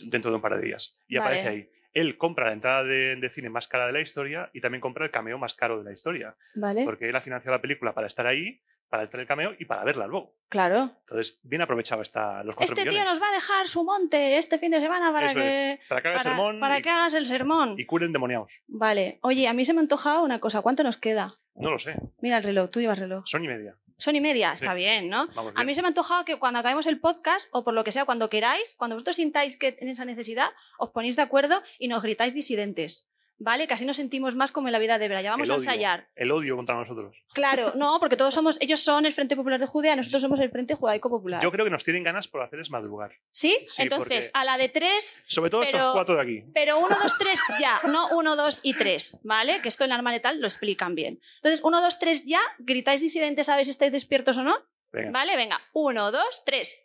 dentro de un par de días. Y Vale. aparece ahí. Él compra la entrada de, de cine más cara de la historia y también compra el cameo más caro de la historia. vale. Porque él ha financiado la película para estar ahí, para el cameo y para verla luego. Claro. Entonces, bien aprovechado está los cuatro Este tío nos va a dejar su monte este fin de semana para Eso que. es. Para que haga el Para, sermón para y, que hagas el sermón. y curen demoniados. Vale. Oye, a mí se me ha antojado una cosa. ¿Cuánto nos queda? No lo sé. Mira el reloj, tú llevas reloj. Son y media. Son y media, Sí. está bien, ¿no? Vamos A mí bien. se me ha antojado que cuando acabemos el podcast, o por lo que sea, cuando queráis, cuando vosotros sintáis que tenéis esa necesidad, os ponéis de acuerdo y nos gritáis disidentes. ¿Vale? Que así nos sentimos más como en la vida de Brian. Vamos El a odio. ensayar. El odio contra nosotros. Claro, no, porque todos somos, ellos son el Frente Popular de Judea, nosotros somos el Frente Judaico Popular. Yo creo que nos tienen ganas por hacerles madrugar. ¿Sí? Sí, Entonces, porque- a la de tres, Sobre todo Pero- estos cuatro de aquí. pero uno, dos, tres ya, no uno, dos y tres, ¿vale? Que esto en Arma Letal lo explican bien. Entonces, uno, dos, tres ya, gritáis disidentes a ver si estáis despiertos o no. Venga. Vale, venga. Uno, dos, tres.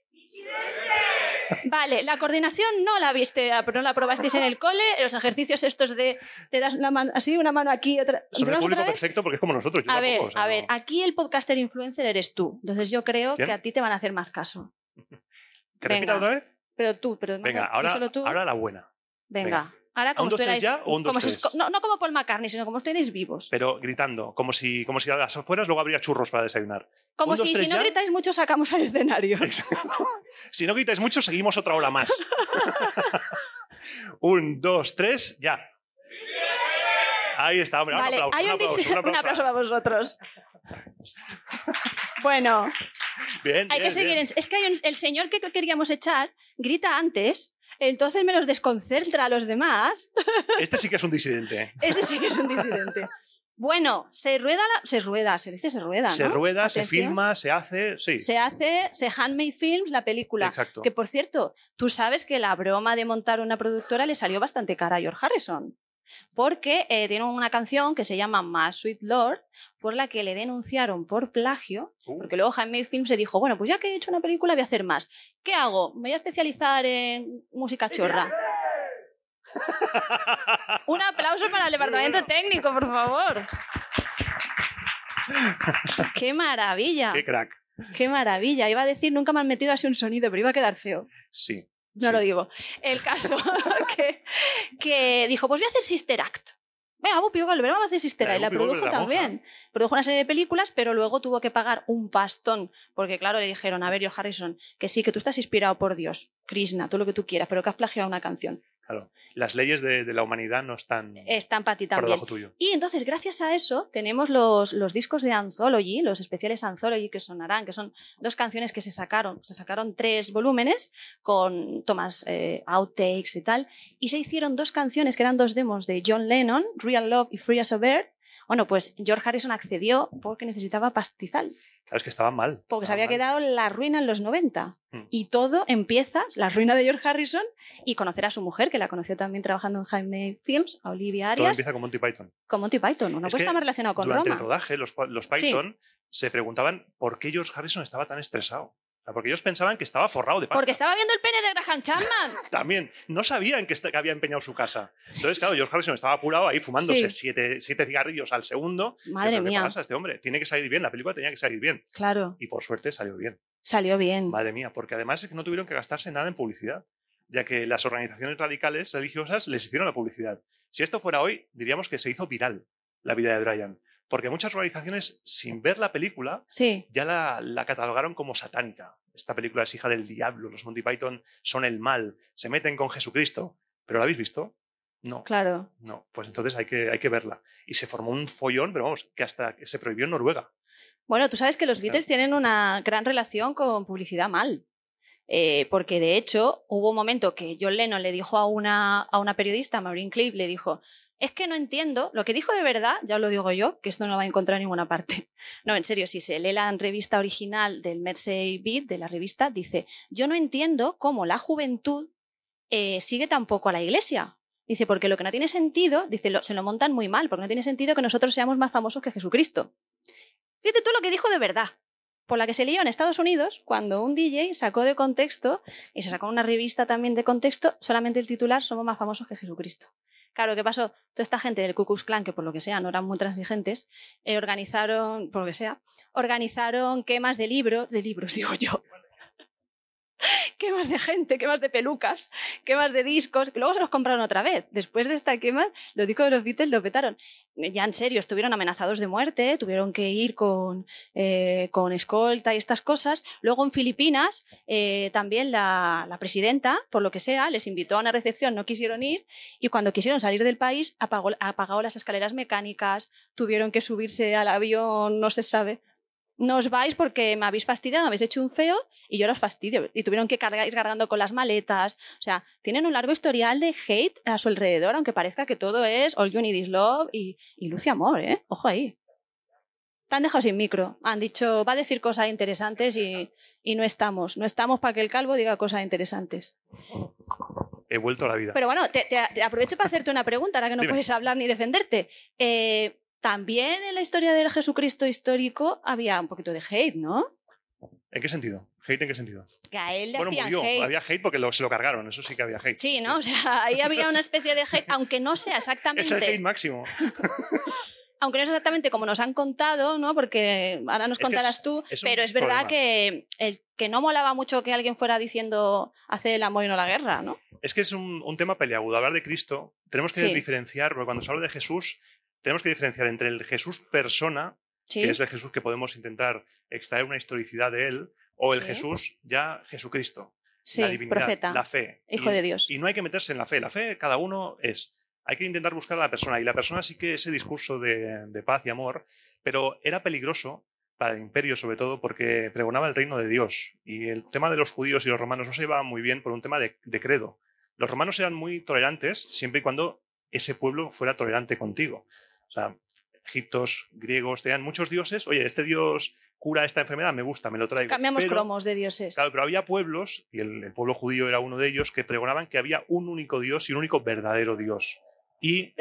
Vale, la coordinación no la viste, pero no la probasteis en el cole. Los ejercicios estos de te das una mano así, una mano aquí, otra. Son el ¿Empezamos público perfecto porque es como nosotros. Yo A ver, o sea, a no- ver, aquí el podcaster influencer eres tú. Entonces yo creo ¿Quién? que a ti te van a hacer más caso. ¿Que repita venga. otra vez? Pero tú, pero Venga, Maja, ahora, solo tú. ahora la buena. venga. venga. Ahora como estuvierais como si- no, no como Paul McCartney, sino como estuvierais vivos. Pero gritando, como si, como si a las afueras luego habría churros para desayunar. como si, si no gritáis mucho sacamos al escenario. si no gritáis mucho, seguimos otra hora más. un, dos, tres, ya. Ahí está, hombre. Vale, un aplauso, hay un un, aplauso, un un aplauso. para vosotros. Bueno, Bien, hay bien, que seguir. bien. Es que hay un- el señor que queríamos echar grita antes, entonces me los desconcentra a los demás. Este sí que es un disidente. Ese sí que es un disidente. Bueno, se rueda, la- se rueda, se dice se rueda, Se ¿no? rueda, se filma, se hace. Sí, Se hace, se handmade films la película. exacto. Que por cierto, tú sabes que la broma de montar una productora le salió bastante cara a George Harrison. Porque eh, tiene una canción que se llama Más Sweet Lord, por la que le denunciaron por plagio. Uh, Porque luego Handmade Films se dijo, bueno, pues ya que he hecho una película voy a hacer más. ¿Qué hago? Me voy a especializar en música chorra. Un aplauso para el departamento técnico, por favor. ¡Qué maravilla! Qué crack. ¡Qué maravilla! Iba a decir, nunca me han metido así un sonido, pero iba a quedar feo. Sí. No Sí. lo digo. El caso que, que dijo, pues voy a hacer Sister Act. Venga, Whoopi Goldberg, vamos a hacer Sister Act. Y la produjo también. Produjo una serie de películas, pero luego tuvo que pagar un pastón. Porque, claro, le dijeron, a ver, yo Harrison, que sí, que tú estás inspirado por Dios, Krishna, todo lo que tú quieras, pero que has plagiado una canción. Claro. Las leyes de, de la humanidad no están Están para ti por debajo tuyo. Y entonces, gracias a eso, tenemos los, los discos de Anthology, los especiales Anthology que sonarán, que son dos canciones que se sacaron. Se sacaron tres volúmenes con tomas eh, outtakes y tal. Y se hicieron dos canciones que eran dos demos de John Lennon, Real Love y Free as a Bird. Bueno, pues George Harrison accedió porque necesitaba pastizal, Claro, es que estaban mal. porque se había mal. quedado la ruina en los 90. Mm. Y todo empieza, la ruina de George Harrison, y conocer a su mujer, que la conoció también trabajando en Jaime Films, a Olivia Todo Arias, empieza con Monty Python. con Monty Python. Uno Es puede que estar más relacionado con Durante Roma. el rodaje, los Python se preguntaban por qué George Harrison estaba tan estresado. Porque ellos pensaban que estaba forrado de pasta. Porque estaba viendo el pene de Graham Chapman. También no sabían que, había empeñado su casa. Entonces, claro, George Harrison estaba apurado ahí fumándose Sí. siete, siete cigarrillos al segundo. Madre Pero, ¿Qué mía. pasa este hombre? Tiene que salir bien. La película tenía que salir bien. Claro, Y por suerte salió bien. salió bien. Madre mía, porque además es que no tuvieron que gastarse nada en publicidad, ya que las organizaciones radicales religiosas les hicieron la publicidad. Si esto fuera hoy, diríamos que se hizo viral la vida de Brian, porque muchas organizaciones, sin ver la película, Sí, ya la, la catalogaron como satánica. Esta película es hija del diablo, los Monty Python son el mal, se meten con Jesucristo. ¿Pero la habéis visto? No. claro. No, pues entonces hay que, hay que verla. Y se formó un follón, pero vamos, que hasta que se prohibió en Noruega. Bueno, tú sabes que los Beatles tienen una gran relación con publicidad mal. Eh, porque de hecho hubo un momento que John Lennon le dijo a una, a una periodista, Maureen Cliff, le dijo, es que no entiendo, lo que dijo de verdad, ya os lo digo yo, que esto no lo va a encontrar en ninguna parte. No, en serio, si se lee la entrevista original del Mersey Beat, de la revista, dice, yo no entiendo cómo la juventud eh, sigue tan poco a la iglesia. Dice, porque lo que no tiene sentido, dice, se lo montan muy mal, porque no tiene sentido que nosotros seamos más famosos que Jesucristo. Fíjate tú lo que dijo de verdad. Por la que se lió en Estados Unidos cuando un DJ sacó de contexto, y se sacó una revista también de contexto, solamente el titular Somos más famosos que Jesucristo. Claro, ¿qué pasó? Toda esta gente del Ku Klux Klan, que por lo que sea no eran muy transigentes, eh, organizaron, por lo que sea, organizaron quemas de libros, de libros, digo yo. Quemas de gente, quemas de pelucas, quemas de discos, luego se los compraron otra vez. Después de esta quema, los discos de los Beatles los petaron. Ya en serio, estuvieron amenazados de muerte, tuvieron que ir con, eh, con escolta y estas cosas. Luego en Filipinas, eh, también la, la presidenta, por lo que sea, les invitó a una recepción, no quisieron ir, y cuando quisieron salir del país, apagó, apagó las escaleras mecánicas, tuvieron que subirse al avión, no se sabe. No os vais porque me habéis fastidiado, me habéis hecho un feo y yo los fastidio. Y tuvieron que cargar, ir cargando con las maletas. O sea, tienen un largo historial de hate a su alrededor, aunque parezca que todo es All You Need Is Love y, y Lucy Amor, ¿eh? Ojo ahí. Te han dejado sin micro. Han dicho, va a decir cosas interesantes y, y no estamos. No estamos para que el calvo diga cosas interesantes. He vuelto a la vida. Pero bueno, te, te- te aprovecho para hacerte una pregunta, ahora que no Dime. puedes hablar ni defenderte. Eh, también en la historia del Jesucristo histórico había un poquito de hate, ¿no? ¿En qué sentido? ¿Hate en qué sentido? Que a él le Bueno, hacían murió. hate. Había hate porque lo- se lo cargaron. Eso sí que había hate. Sí, ¿no? O sea, ahí había una especie de hate, aunque no sea Es el hate exactamente, máximo. aunque no sea exactamente como nos han contado, ¿no? Porque ahora nos Es contarás es- tú, es pero es verdad problema. que el que no molaba mucho que alguien fuera diciendo hace el amor y no la guerra, ¿no? Es que es un, un tema peleagudo. Hablar de Cristo, tenemos que Sí. diferenciar, porque cuando se habla de Jesús, tenemos que diferenciar entre el Jesús persona, Sí. que es el Jesús que podemos intentar extraer una historicidad de él, o el Sí. Jesús ya Jesucristo, Sí, la divinidad, profeta, la fe. hijo Y- de Dios. Y no hay que meterse en la fe. La fe, cada uno es. Hay que intentar buscar a la persona. Y la persona sí que ese discurso de, de paz y amor, pero era peligroso para el imperio, sobre todo, porque pregonaba el reino de Dios. Y el tema de los judíos y los romanos no se llevaba muy bien por un tema de, de credo. Los romanos eran muy tolerantes siempre y cuando ese pueblo fuera tolerante contigo. O sea, egiptos, griegos, tenían muchos dioses. Oye, este dios cura esta enfermedad, me gusta, me lo traigo. Cambiamos Pero- cromos de dioses. Claro, pero había pueblos, y el, el pueblo judío era uno de ellos, que pregonaban que había un único Dios y un único verdadero Dios. Y,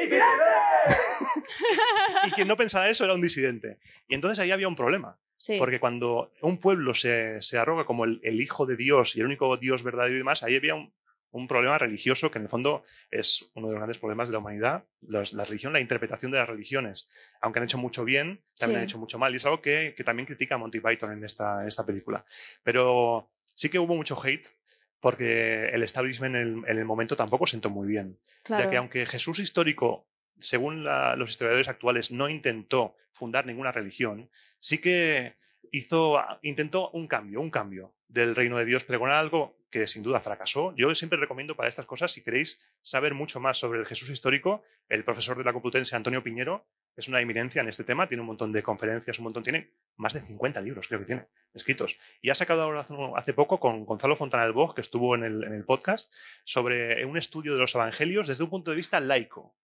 y quien no pensaba eso era un disidente. Y entonces ahí había un problema. Sí. Porque cuando un pueblo se, se arroga como el, el hijo de Dios y el único Dios verdadero y demás, ahí había un, un problema religioso que en el fondo es uno de los grandes problemas de la humanidad, los- la religión, la interpretación de las religiones. Aunque han hecho mucho bien, también Sí. han hecho mucho mal. Y es algo que, que también critica Monty Python en esta, esta película. Pero sí que hubo mucho hate porque el establishment en el, en el momento tampoco sentó muy bien. claro. Ya que aunque Jesús histórico, según la- los historiadores actuales, no intentó fundar ninguna religión, sí que hizo, intentó un cambio, un cambio del reino de Dios, pregonar algo que sin duda fracasó. Yo siempre recomiendo para estas cosas, si queréis saber mucho más sobre el Jesús histórico, el profesor de la Complutense, Antonio Piñero, es una eminencia en este tema, tiene un montón de conferencias, un montón, tiene más de 50 libros, creo que tiene, escritos. Y ha sacado ahora hace- poco con Gonzalo Fontana del Boj, que estuvo en el, en el podcast, sobre un estudio de los evangelios desde un punto de vista laico,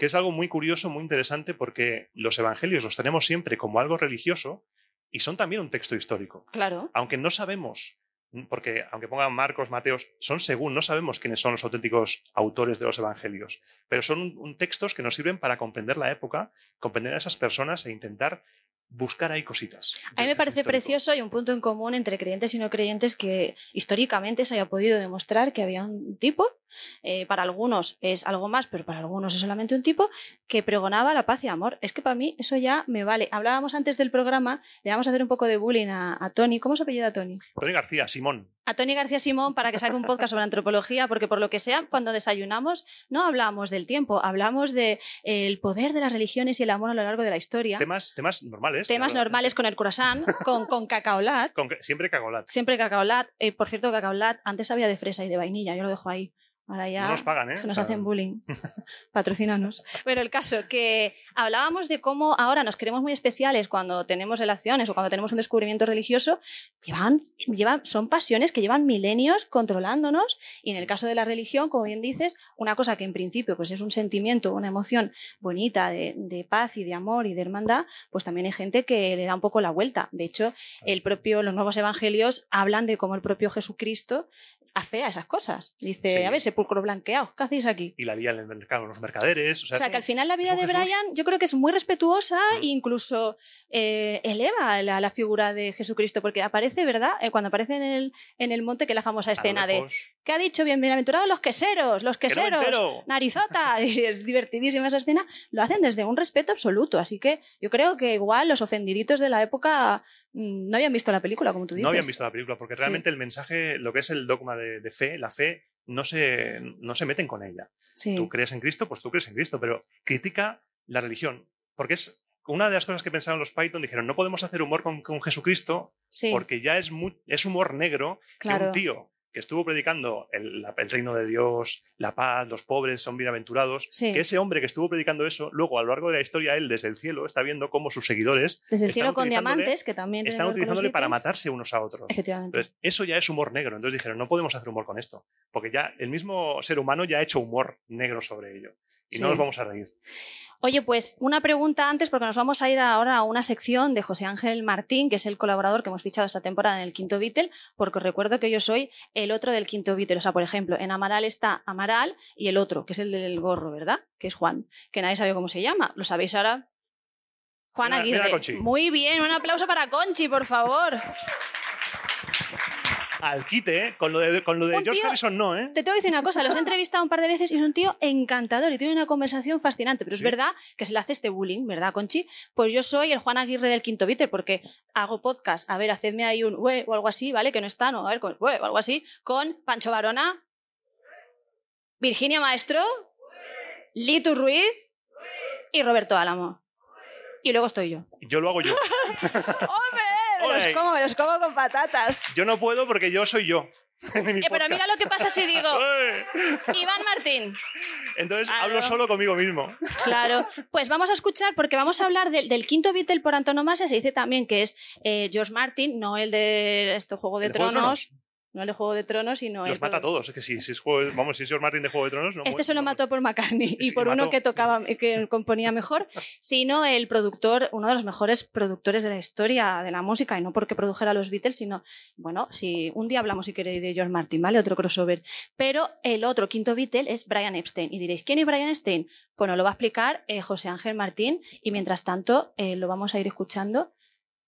que es algo muy curioso, muy interesante, porque los evangelios los tenemos siempre como algo religioso y son también un texto histórico. Claro. Aunque no sabemos, porque aunque pongan Marcos, Mateos, son según, no sabemos quiénes son los auténticos autores de los evangelios, pero son un- un textos que nos sirven para comprender la época, comprender a esas personas e intentar buscar ahí cositas. A mí me parece histórico. precioso y un punto en común entre creyentes y no creyentes que históricamente se haya podido demostrar que había un tipo, eh, para algunos es algo más, pero para algunos es solamente un tipo, que pregonaba la paz y amor. Es que para mí eso ya me vale. Hablábamos antes del programa, le vamos a hacer un poco de bullying a, a Tony. ¿Cómo se apellida Tony? Tony García, Simón. a Tony García Simón para que saque un podcast sobre antropología, porque por lo que sea, cuando desayunamos no hablamos del tiempo, hablamos del poder de las religiones y el amor a lo largo de la historia. Temas, temas normales. Temas normales con el croissant, con, con cacaolat. Con siempre cagolat. Siempre cacaolat. Eh, por cierto, cacaolat antes había de fresa y de vainilla, yo lo dejo ahí. Ahora ya No nos pagan, ¿eh? se nos hacen bullying. Patrocínanos. Pero el caso, que hablábamos de cómo ahora nos queremos muy especiales cuando tenemos relaciones o cuando tenemos un descubrimiento religioso. Llevan, llevan, son pasiones que llevan milenios controlándonos. Y en el caso de la religión, como bien dices, una cosa que en principio pues es un sentimiento, una emoción bonita de, de paz y de amor y de hermandad, pues también hay gente que le da un poco la vuelta. De hecho, el propio, los nuevos evangelios hablan de cómo el propio Jesucristo hace a esas cosas. Dice, Sí. a ver, sepulcro blanqueado, ¿qué hacéis aquí? Y la lían en el mercado, los mercaderes. O sea, O sea, es que al final la vida de Jesús- Brian yo creo que es muy respetuosa Mm. e incluso eh, eleva la, la figura de Jesucristo, porque aparece, ¿verdad? Eh, cuando aparece en el, en el monte, que la famosa escena de ¿qué ha dicho? Bienaventurados los queseros, los ¡Que no queseros, narizota, y es divertidísima esa escena, lo hacen desde un respeto absoluto, así que yo creo que igual los ofendiditos de la época mm, no habían visto la película, como tú dices. No habían visto la película, porque Sí. realmente el mensaje, lo que es el dogma de, de fe, la fe, no se, no se meten con ella. Sí. Tú crees en Cristo, pues tú crees en Cristo, pero critica la religión. Porque es una de las cosas que pensaron los Python, dijeron, no podemos hacer humor con, con Jesucristo sí, porque ya es, es humor negro que claro. un tío que estuvo predicando el, reino de Dios, la paz, los pobres son bienaventurados, Sí. que ese hombre que estuvo predicando eso, luego a lo largo de la historia, él desde el cielo está viendo cómo sus seguidores Desde el cielo con diamantes, que también están utilizándole para matarse unos a otros. Efectivamente. Entonces, eso ya es humor negro. Entonces dijeron, no podemos hacer humor con esto, porque ya el mismo ser humano ya ha hecho humor negro sobre ello. Y Sí. no nos vamos a reír. Oye, pues una pregunta antes, porque nos vamos a ir ahora a una sección de José Ángel Martín, que es el colaborador que hemos fichado esta temporada en el Quinto Beatle, porque os recuerdo que yo soy el otro del Quinto Beatle. O sea, por ejemplo, en Amaral está Amaral y el otro, que es el del gorro, ¿verdad? Que es Juan, que nadie sabe cómo se llama. ¿Lo sabéis ahora? Juan Mira- mira Aguirre. Conchi. Muy bien, un aplauso para Conchi, por favor. Al quite, ¿eh? Con lo de, con lo de George tío- Harrison no, ¿eh? Te tengo que decir una cosa, los he entrevistado un par de veces y es un tío encantador y tiene una conversación fascinante, pero Sí. es verdad que se le hace este bullying, ¿verdad, Conchi? Pues yo soy el Juan Aguirre del Quinto Beatle porque hago podcast, a ver, hacedme ahí un "Ue", o algo así, ¿vale? Que no está, no, a ver, con o algo así, con Pancho Varona, Virginia Maestro, Litu Ruiz y Roberto Álamo. Y luego estoy yo. Yo lo hago yo. ¡Hombre! Me los como, me los como con patatas. Yo no puedo porque yo soy yo. Eh, pero mira lo que pasa si digo. Iván Martín. Entonces Claro. hablo solo conmigo mismo. Claro, pues vamos a escuchar porque vamos a hablar del, del quinto Beatle por antonomasia. Se dice también que es eh, George Martin, no el de este Juego de ¿El de Juego de Tronos, no el de Juego de Tronos, sino Los el mata a todos. Es que si, si es juego, de- vamos, si es George Martin de Juego de Tronos, no Este muere, se lo no mató por McCartney y Sí, por uno que tocaba, que componía mejor, sino el productor, uno de los mejores productores de la historia de la música, y no porque produjera los Beatles, sino, bueno, si un día hablamos si queréis de George Martin, ¿vale? Otro crossover. Pero el otro quinto Beatle es Brian Epstein. Y diréis, ¿quién es Brian Epstein? Pues nos lo va a explicar eh, José Ángel Martín, y mientras tanto eh, lo vamos a ir escuchando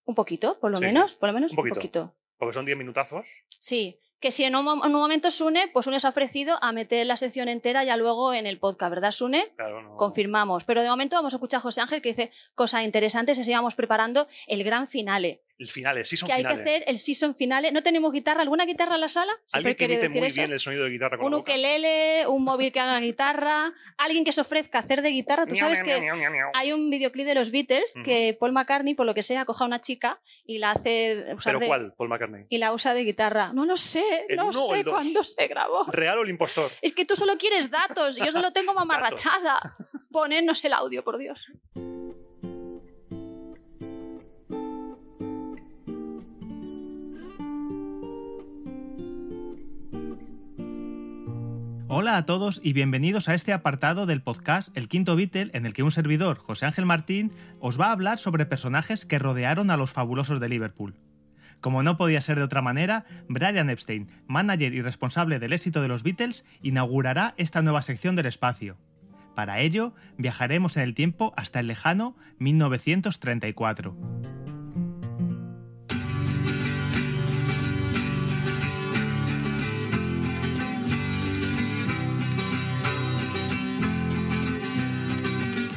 un poquito, por lo Sí, menos, por lo menos un poquito. Porque son 10 minutazos. Sí, que si en un, mom- en un momento Sune, pues Sune se ha ofrecido a meter la sección entera ya luego en el podcast, ¿verdad, Sune? Claro, no. Confirmamos. Pero de momento vamos a escuchar a José Ángel que dice cosas interesantes. Así vamos preparando el gran finale. El finales, sí son que hay finales. que hacer el season finale. ¿No tenemos guitarra? ¿Alguna guitarra en la sala? Alguien que imite muy eso. bien el sonido de guitarra con Un la boca. ukelele, un móvil que haga guitarra, alguien que se ofrezca a hacer de guitarra. Tú sabes que hay un videoclip de los Beatles Ujú. que Paul McCartney, por lo que sea, coja a una chica y la hace usar ¿Pero de- cuál? Paul McCartney. y la usa de guitarra. No lo sé, ¿El no sé el cuándo se grabó. ¿Real o el impostor? Es que tú solo quieres datos, yo solo tengo mamarrachada. Ponernos el audio, por Dios. Hola a todos y bienvenidos a este apartado del podcast El Quinto Beatle en el que un servidor, José Ángel Martín, os va a hablar sobre personajes que rodearon a los fabulosos de Liverpool. Como no podía ser de otra manera, Brian Epstein, manager y responsable del éxito de los Beatles, inaugurará esta nueva sección del espacio. Para ello, viajaremos en el tiempo hasta el lejano 1934.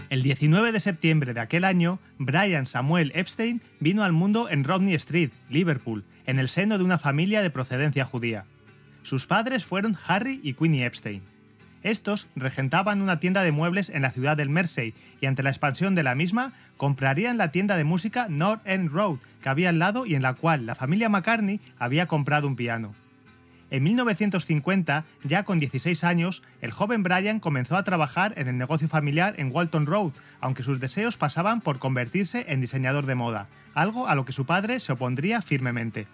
El 19 de septiembre de aquel año, Brian Samuel Epstein vino al mundo en Rodney Street, Liverpool, en el seno de una familia de procedencia judía. Sus padres fueron Harry y Queenie Epstein. Estos regentaban una tienda de muebles en la ciudad del Mersey y ante la expansión de la misma comprarían la tienda de música North End Road que había al lado y en la cual la familia McCartney había comprado un piano. En 1950, ya con 16 años, el joven Brian comenzó a trabajar en el negocio familiar en Walton Road, aunque sus deseos pasaban por convertirse en diseñador de moda, algo a lo que su padre se opondría firmemente.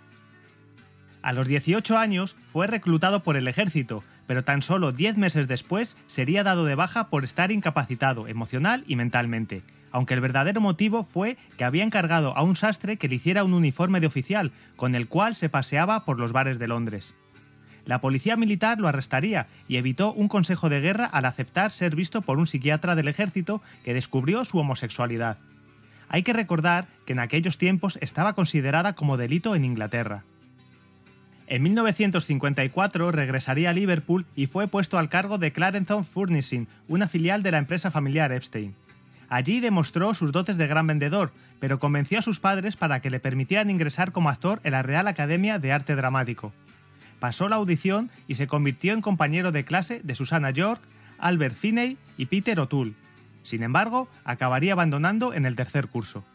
A los 18 años fue reclutado por el ejército, pero tan solo 10 meses después sería dado de baja por estar incapacitado emocional y mentalmente, aunque el verdadero motivo fue que había encargado a un sastre que le hiciera un uniforme de oficial, con el cual se paseaba por los bares de Londres. La policía militar lo arrestaría y evitó un consejo de guerra al aceptar ser visto por un psiquiatra del ejército que descubrió su homosexualidad. Hay que recordar que en aquellos tiempos estaba considerada como delito en Inglaterra. En 1954 regresaría a Liverpool y fue puesto al cargo de Clarenton Furnishing, una filial de la empresa familiar Epstein. Allí demostró sus dotes de gran vendedor, pero convenció a sus padres para que le permitieran ingresar como actor en la Real Academia de Arte Dramático. Pasó la audición y se convirtió en compañero de clase de Susana York, Albert Finney y Peter O'Toole. Sin embargo, acabaría abandonando en el tercer curso.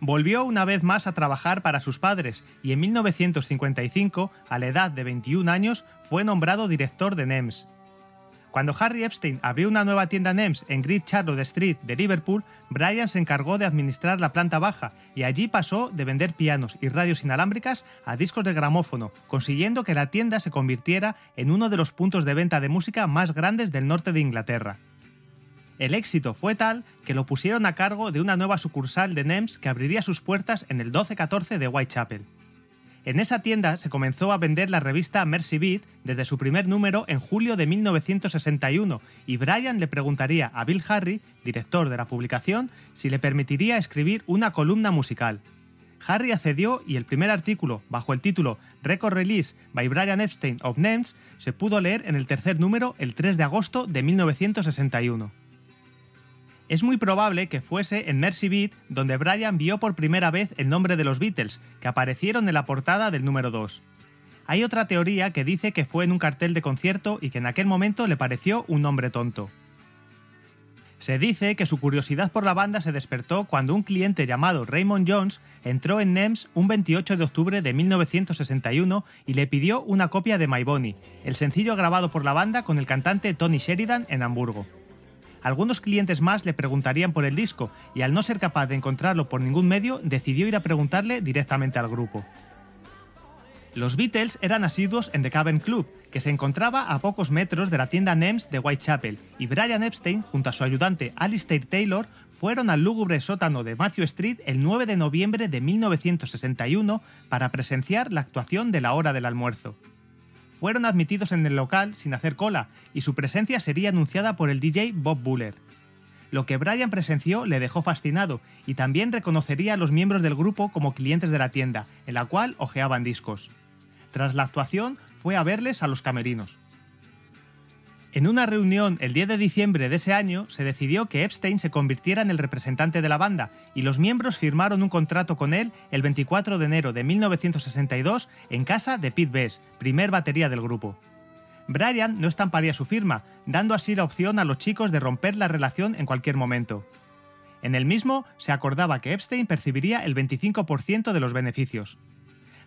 Volvió una vez más a trabajar para sus padres y en 1955, a la edad de 21 años, fue nombrado director de NEMS. Cuando Harry Epstein abrió una nueva tienda NEMS en Great Charlotte Street de Liverpool, Brian se encargó de administrar la planta baja y allí pasó de vender pianos y radios inalámbricas a discos de gramófono, consiguiendo que la tienda se convirtiera en uno de los puntos de venta de música más grandes del norte de Inglaterra. El éxito fue tal que lo pusieron a cargo de una nueva sucursal de NEMS que abriría sus puertas en el 1214 de Whitechapel. En esa tienda se comenzó a vender la revista Mercy Beat desde su primer número en julio de 1961 y Brian le preguntaría a Bill Harry, director de la publicación, si le permitiría escribir una columna musical. Harry accedió y el primer artículo, bajo el título Record Release by Brian Epstein of NEMS, se pudo leer en el tercer número el 3 de agosto de 1961. Es muy probable que fuese en Mercy Beat donde Brian vio por primera vez el nombre de los Beatles, que aparecieron en la portada del número 2. Hay otra teoría que dice que fue en un cartel de concierto y que en aquel momento le pareció un nombre tonto. Se dice que su curiosidad por la banda se despertó cuando un cliente llamado Raymond Jones entró en NEMS un 28 de octubre de 1961 y le pidió una copia de My Bonnie, el sencillo grabado por la banda con el cantante Tony Sheridan en Hamburgo. Algunos clientes más le preguntarían por el disco y al no ser capaz de encontrarlo por ningún medio, decidió ir a preguntarle directamente al grupo. Los Beatles eran asiduos en The Cavern Club, que se encontraba a pocos metros de la tienda NEMS de Whitechapel, y Brian Epstein, junto a su ayudante Alistair Taylor, fueron al lúgubre sótano de Matthew Street el 9 de noviembre de 1961 para presenciar la actuación de la hora del almuerzo fueron admitidos en el local sin hacer cola y su presencia sería anunciada por el DJ Bob Buller. Lo que Brian presenció le dejó fascinado y también reconocería a los miembros del grupo como clientes de la tienda, en la cual hojeaban discos. Tras la actuación, fue a verles a los camerinos. En una reunión el 10 de diciembre de ese año se decidió que Epstein se convirtiera en el representante de la banda y los miembros firmaron un contrato con él el 24 de enero de 1962 en casa de Pete Best, primer batería del grupo. Brian no estamparía su firma, dando así la opción a los chicos de romper la relación en cualquier momento. En el mismo se acordaba que Epstein percibiría el 25% de los beneficios.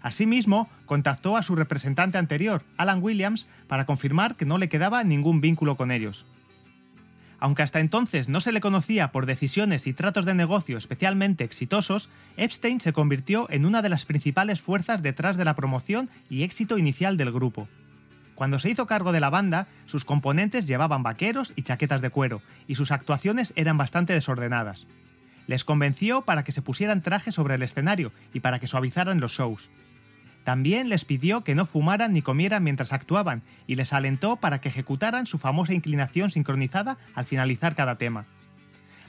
Asimismo, contactó a su representante anterior, Alan Williams, para confirmar que no le quedaba ningún vínculo con ellos. Aunque hasta entonces no se le conocía por decisiones y tratos de negocio especialmente exitosos, Epstein se convirtió en una de las principales fuerzas detrás de la promoción y éxito inicial del grupo. Cuando se hizo cargo de la banda, sus componentes llevaban vaqueros y chaquetas de cuero, y sus actuaciones eran bastante desordenadas. Les convenció para que se pusieran trajes sobre el escenario y para que suavizaran los shows. También les pidió que no fumaran ni comieran mientras actuaban y les alentó para que ejecutaran su famosa inclinación sincronizada al finalizar cada tema.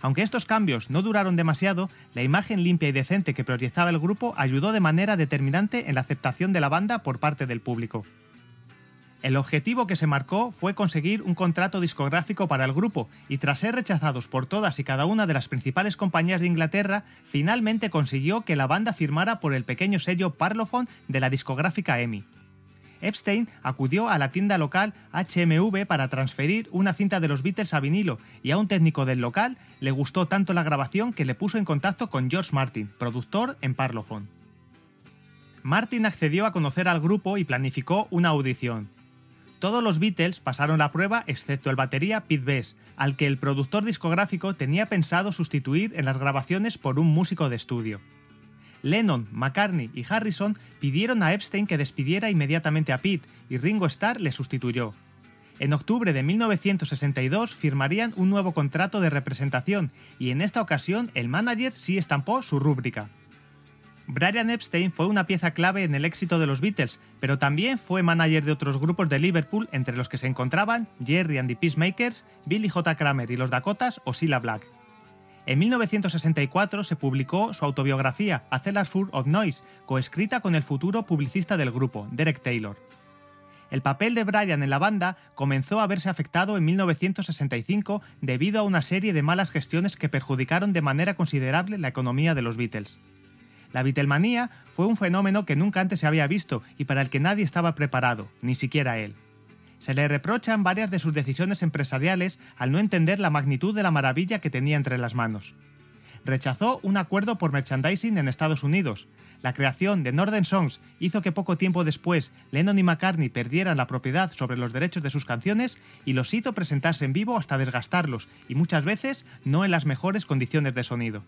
Aunque estos cambios no duraron demasiado, la imagen limpia y decente que proyectaba el grupo ayudó de manera determinante en la aceptación de la banda por parte del público. El objetivo que se marcó fue conseguir un contrato discográfico para el grupo y tras ser rechazados por todas y cada una de las principales compañías de Inglaterra, finalmente consiguió que la banda firmara por el pequeño sello Parlophone de la discográfica EMI. Epstein acudió a la tienda local HMV para transferir una cinta de los Beatles a vinilo y a un técnico del local le gustó tanto la grabación que le puso en contacto con George Martin, productor en Parlophone. Martin accedió a conocer al grupo y planificó una audición. Todos los Beatles pasaron la prueba excepto el batería Pete Best, al que el productor discográfico tenía pensado sustituir en las grabaciones por un músico de estudio. Lennon, McCartney y Harrison pidieron a Epstein que despidiera inmediatamente a Pete y Ringo Starr le sustituyó. En octubre de 1962 firmarían un nuevo contrato de representación y en esta ocasión el manager sí estampó su rúbrica. Brian Epstein fue una pieza clave en el éxito de los Beatles, pero también fue manager de otros grupos de Liverpool entre los que se encontraban Jerry and the Peacemakers, Billy J. Kramer y los Dakotas o Cilla Black. En 1964 se publicó su autobiografía A Cellar Full of Noise, coescrita con el futuro publicista del grupo, Derek Taylor. El papel de Brian en la banda comenzó a verse afectado en 1965 debido a una serie de malas gestiones que perjudicaron de manera considerable la economía de los Beatles. La Beatlemanía fue un fenómeno que nunca antes se había visto y para el que nadie estaba preparado, ni siquiera él. Se le reprochan varias de sus decisiones empresariales al no entender la magnitud de la maravilla que tenía entre las manos. Rechazó un acuerdo por merchandising en Estados Unidos. La creación de Northern Songs hizo que poco tiempo después Lennon y McCartney perdieran la propiedad sobre los derechos de sus canciones y los hizo presentarse en vivo hasta desgastarlos y muchas veces no en las mejores condiciones de sonido.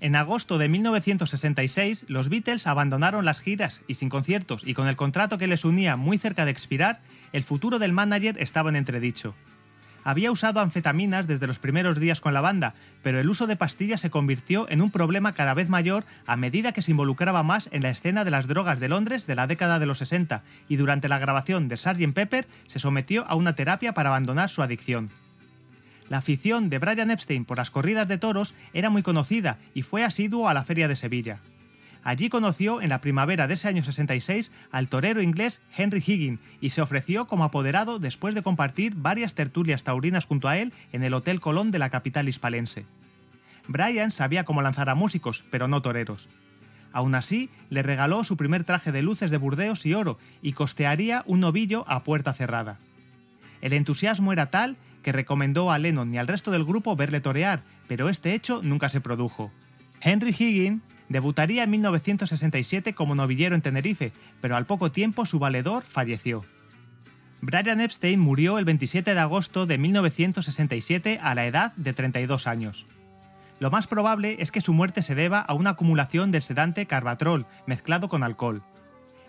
En agosto de 1966, los Beatles abandonaron las giras y sin conciertos y con el contrato que les unía muy cerca de expirar, el futuro del manager estaba en entredicho. Había usado anfetaminas desde los primeros días con la banda, pero el uso de pastillas se convirtió en un problema cada vez mayor a medida que se involucraba más en la escena de las drogas de Londres de la década de los 60 y durante la grabación de Sgt. Pepper se sometió a una terapia para abandonar su adicción. La afición de Brian Epstein por las corridas de toros era muy conocida y fue asiduo a la Feria de Sevilla. Allí conoció en la primavera de ese año 66 al torero inglés Henry Higgin y se ofreció como apoderado después de compartir varias tertulias taurinas junto a él en el Hotel Colón de la capital hispalense. Brian sabía cómo lanzar a músicos, pero no toreros. Aún así, le regaló su primer traje de luces de burdeos y oro y costearía un novillo a puerta cerrada. El entusiasmo era tal recomendó a Lennon y al resto del grupo verle torear, pero este hecho nunca se produjo. Henry Higgin debutaría en 1967 como novillero en Tenerife, pero al poco tiempo su valedor falleció. Brian Epstein murió el 27 de agosto de 1967 a la edad de 32 años. Lo más probable es que su muerte se deba a una acumulación del sedante carbatrol mezclado con alcohol.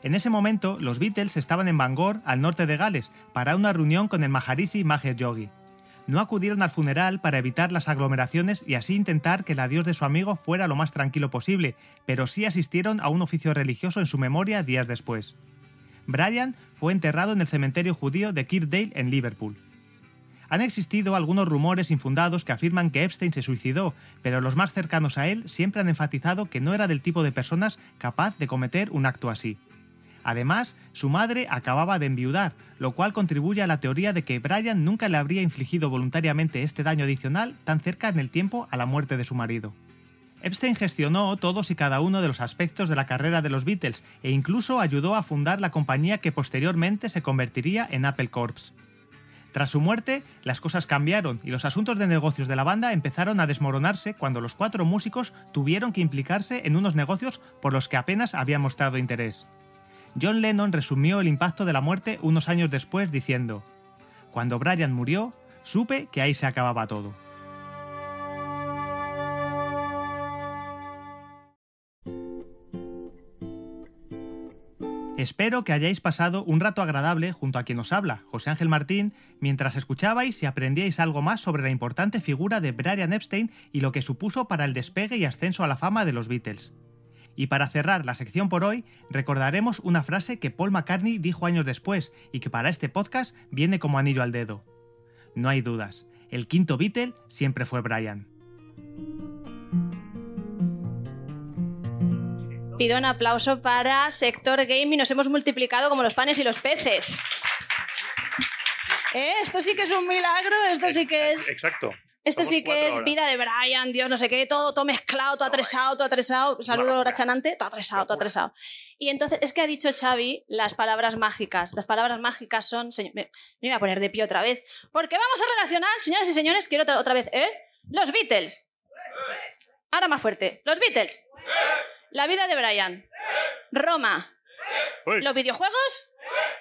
En ese momento, los Beatles estaban en Bangor, al norte de Gales, para una reunión con el Maharishi Mahesh Yogi. No acudieron al funeral para evitar las aglomeraciones y así intentar que el adiós de su amigo fuera lo más tranquilo posible, pero sí asistieron a un oficio religioso en su memoria días después. Brian fue enterrado en el cementerio judío de Kirkdale en Liverpool. Han existido algunos rumores infundados que afirman que Epstein se suicidó, pero los más cercanos a él siempre han enfatizado que no era del tipo de personas capaz de cometer un acto así. Además, su madre acababa de enviudar, lo cual contribuye a la teoría de que Brian nunca le habría infligido voluntariamente este daño adicional tan cerca en el tiempo a la muerte de su marido. Epstein gestionó todos y cada uno de los aspectos de la carrera de los Beatles e incluso ayudó a fundar la compañía que posteriormente se convertiría en Apple Corps. Tras su muerte, las cosas cambiaron y los asuntos de negocios de la banda empezaron a desmoronarse cuando los cuatro músicos tuvieron que implicarse en unos negocios por los que apenas habían mostrado interés. John Lennon resumió el impacto de la muerte unos años después diciendo, Cuando Brian murió, supe que ahí se acababa todo. Espero que hayáis pasado un rato agradable junto a quien os habla, José Ángel Martín, mientras escuchabais y aprendíais algo más sobre la importante figura de Brian Epstein y lo que supuso para el despegue y ascenso a la fama de los Beatles. Y para cerrar la sección por hoy, recordaremos una frase que Paul McCartney dijo años después y que para este podcast viene como anillo al dedo. No hay dudas, el quinto Beatle siempre fue Brian. Pido un aplauso para Sector Gaming. Nos hemos multiplicado como los panes y los peces. ¿Eh? Esto sí que es un milagro, esto sí que es... Exacto. Esto Somos sí que es vida de Brian, Dios, no sé qué, todo, todo mezclado, todo atresado, todo atresado. Saludo grachanante, todo atresado, todo atresado. Y entonces, es que ha dicho Xavi las palabras mágicas. Las palabras mágicas son. señor- me, me voy a poner de pie otra vez. Porque vamos a relacionar, señoras y señores, quiero otra, otra vez, ¿eh? Los Beatles. Ahora más fuerte. Los Beatles. La vida de Brian. Roma, los videojuegos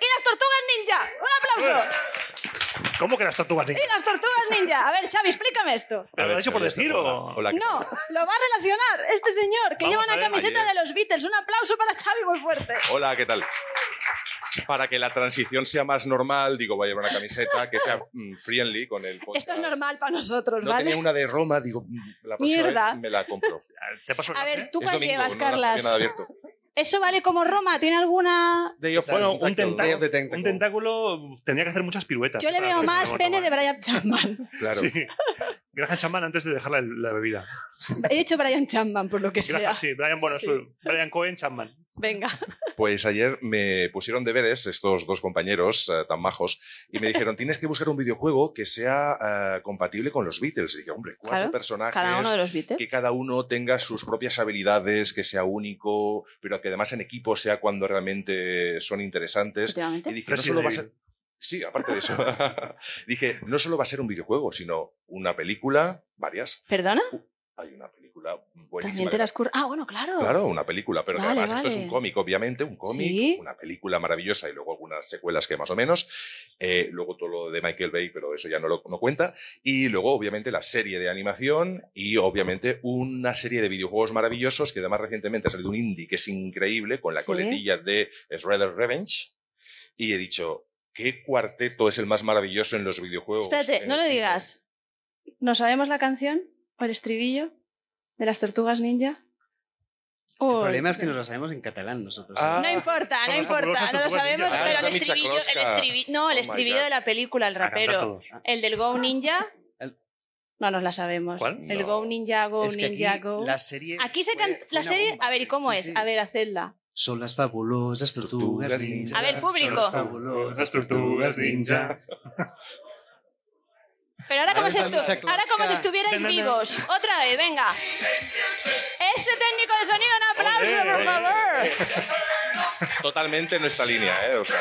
y las tortugas ninja. ¡Un aplauso! ¿Cómo que las tortugas ninja? ¡Y las tortugas ninja! A ver, Xavi, explícame esto. ¿Pero lo has hecho por decir o...? Hola, ¿qué No, tal? lo va a relacionar este señor que Vamos lleva una ver, camiseta ayer- de los Beatles. Un aplauso para Xavi muy fuerte. Hola, ¿qué tal? Para que la transición sea más normal, digo, voy a llevar una camiseta que sea mm, friendly con el podcast. Esto es normal para nosotros, No ¿vale? tenía una de Roma, digo, mm, la próxima Mierda. vez me la compro. ¿Te paso el A ver? ¿tú Es cuál domingo, llevas, no la- Carlas? nada abierto. ¿Eso vale como Roma? ¿Tiene alguna...? Day of Bueno, un tentáculo, the Tentacle. un tentáculo tendría que hacer muchas piruetas. Yo le veo más pene de. Brian Chapman. Claro. Sí. Graham Chapman antes de dejar la, la bebida. He dicho Brian Chapman, por lo que sea. Graham, sí, Brian, bueno, Sí. Brian Cohen Chapman. Venga. Pues ayer me pusieron deberes estos dos compañeros eh, tan majos y me dijeron, tienes que buscar un videojuego que sea eh, compatible con los Beatles. Y dije, hombre, cuatro Claro, personajes, Cada uno de los Beatles. que cada uno tenga sus propias habilidades, que sea único, pero que además en equipo sea cuando realmente son interesantes. Efectivamente. Y dije, no solo va a ser... Sí, aparte de eso. dije, no solo va a ser un videojuego, sino una película, varias. ¿Perdona? Hay una película buenísima. También te cur... Ah, bueno, claro. Claro, una película, pero Vale, además esto es un cómic, obviamente, un cómic, Sí. una película maravillosa y luego algunas secuelas que más o menos. Eh, luego todo lo de Michael Bay, pero eso ya no lo no cuenta. Y luego, obviamente, la serie de animación y, obviamente, una serie de videojuegos maravillosos que además recientemente ha salido un indie que es increíble con la Sí. coletilla de Shredder Revenge. Y he dicho, ¿qué cuarteto es el más maravilloso en los videojuegos? Espérate, no lo digas. ¿No sabemos la canción? ¿O el estribillo? ¿De las tortugas ninja? El Uy, problema es que nos lo sabemos en catalán nosotros. ¿eh? Ah, No importa, no importa, no lo sabemos, ninja. Ah, pero el estribillo, el estribillo, no, el Oh estribillo de la película, el rapero, el del Go Ninja, no nos la sabemos. ¿Cuál? El No. Go Ninja, Go Es que Ninja, aquí Go. la serie. Aquí se canta la serie, bomba. a ver, ¿y cómo Sí, es? sí. A ver, hacedla. Son las fabulosas tortugas Tortugas ninja. A ver, público. Son las fabulosas tortugas ninja. Pero ahora como, si, estu- ahora como si estuvierais vivos. Otra vez, venga. Ese técnico de sonido, un aplauso, por favor. Totalmente en nuestra línea, ¿eh? O sea,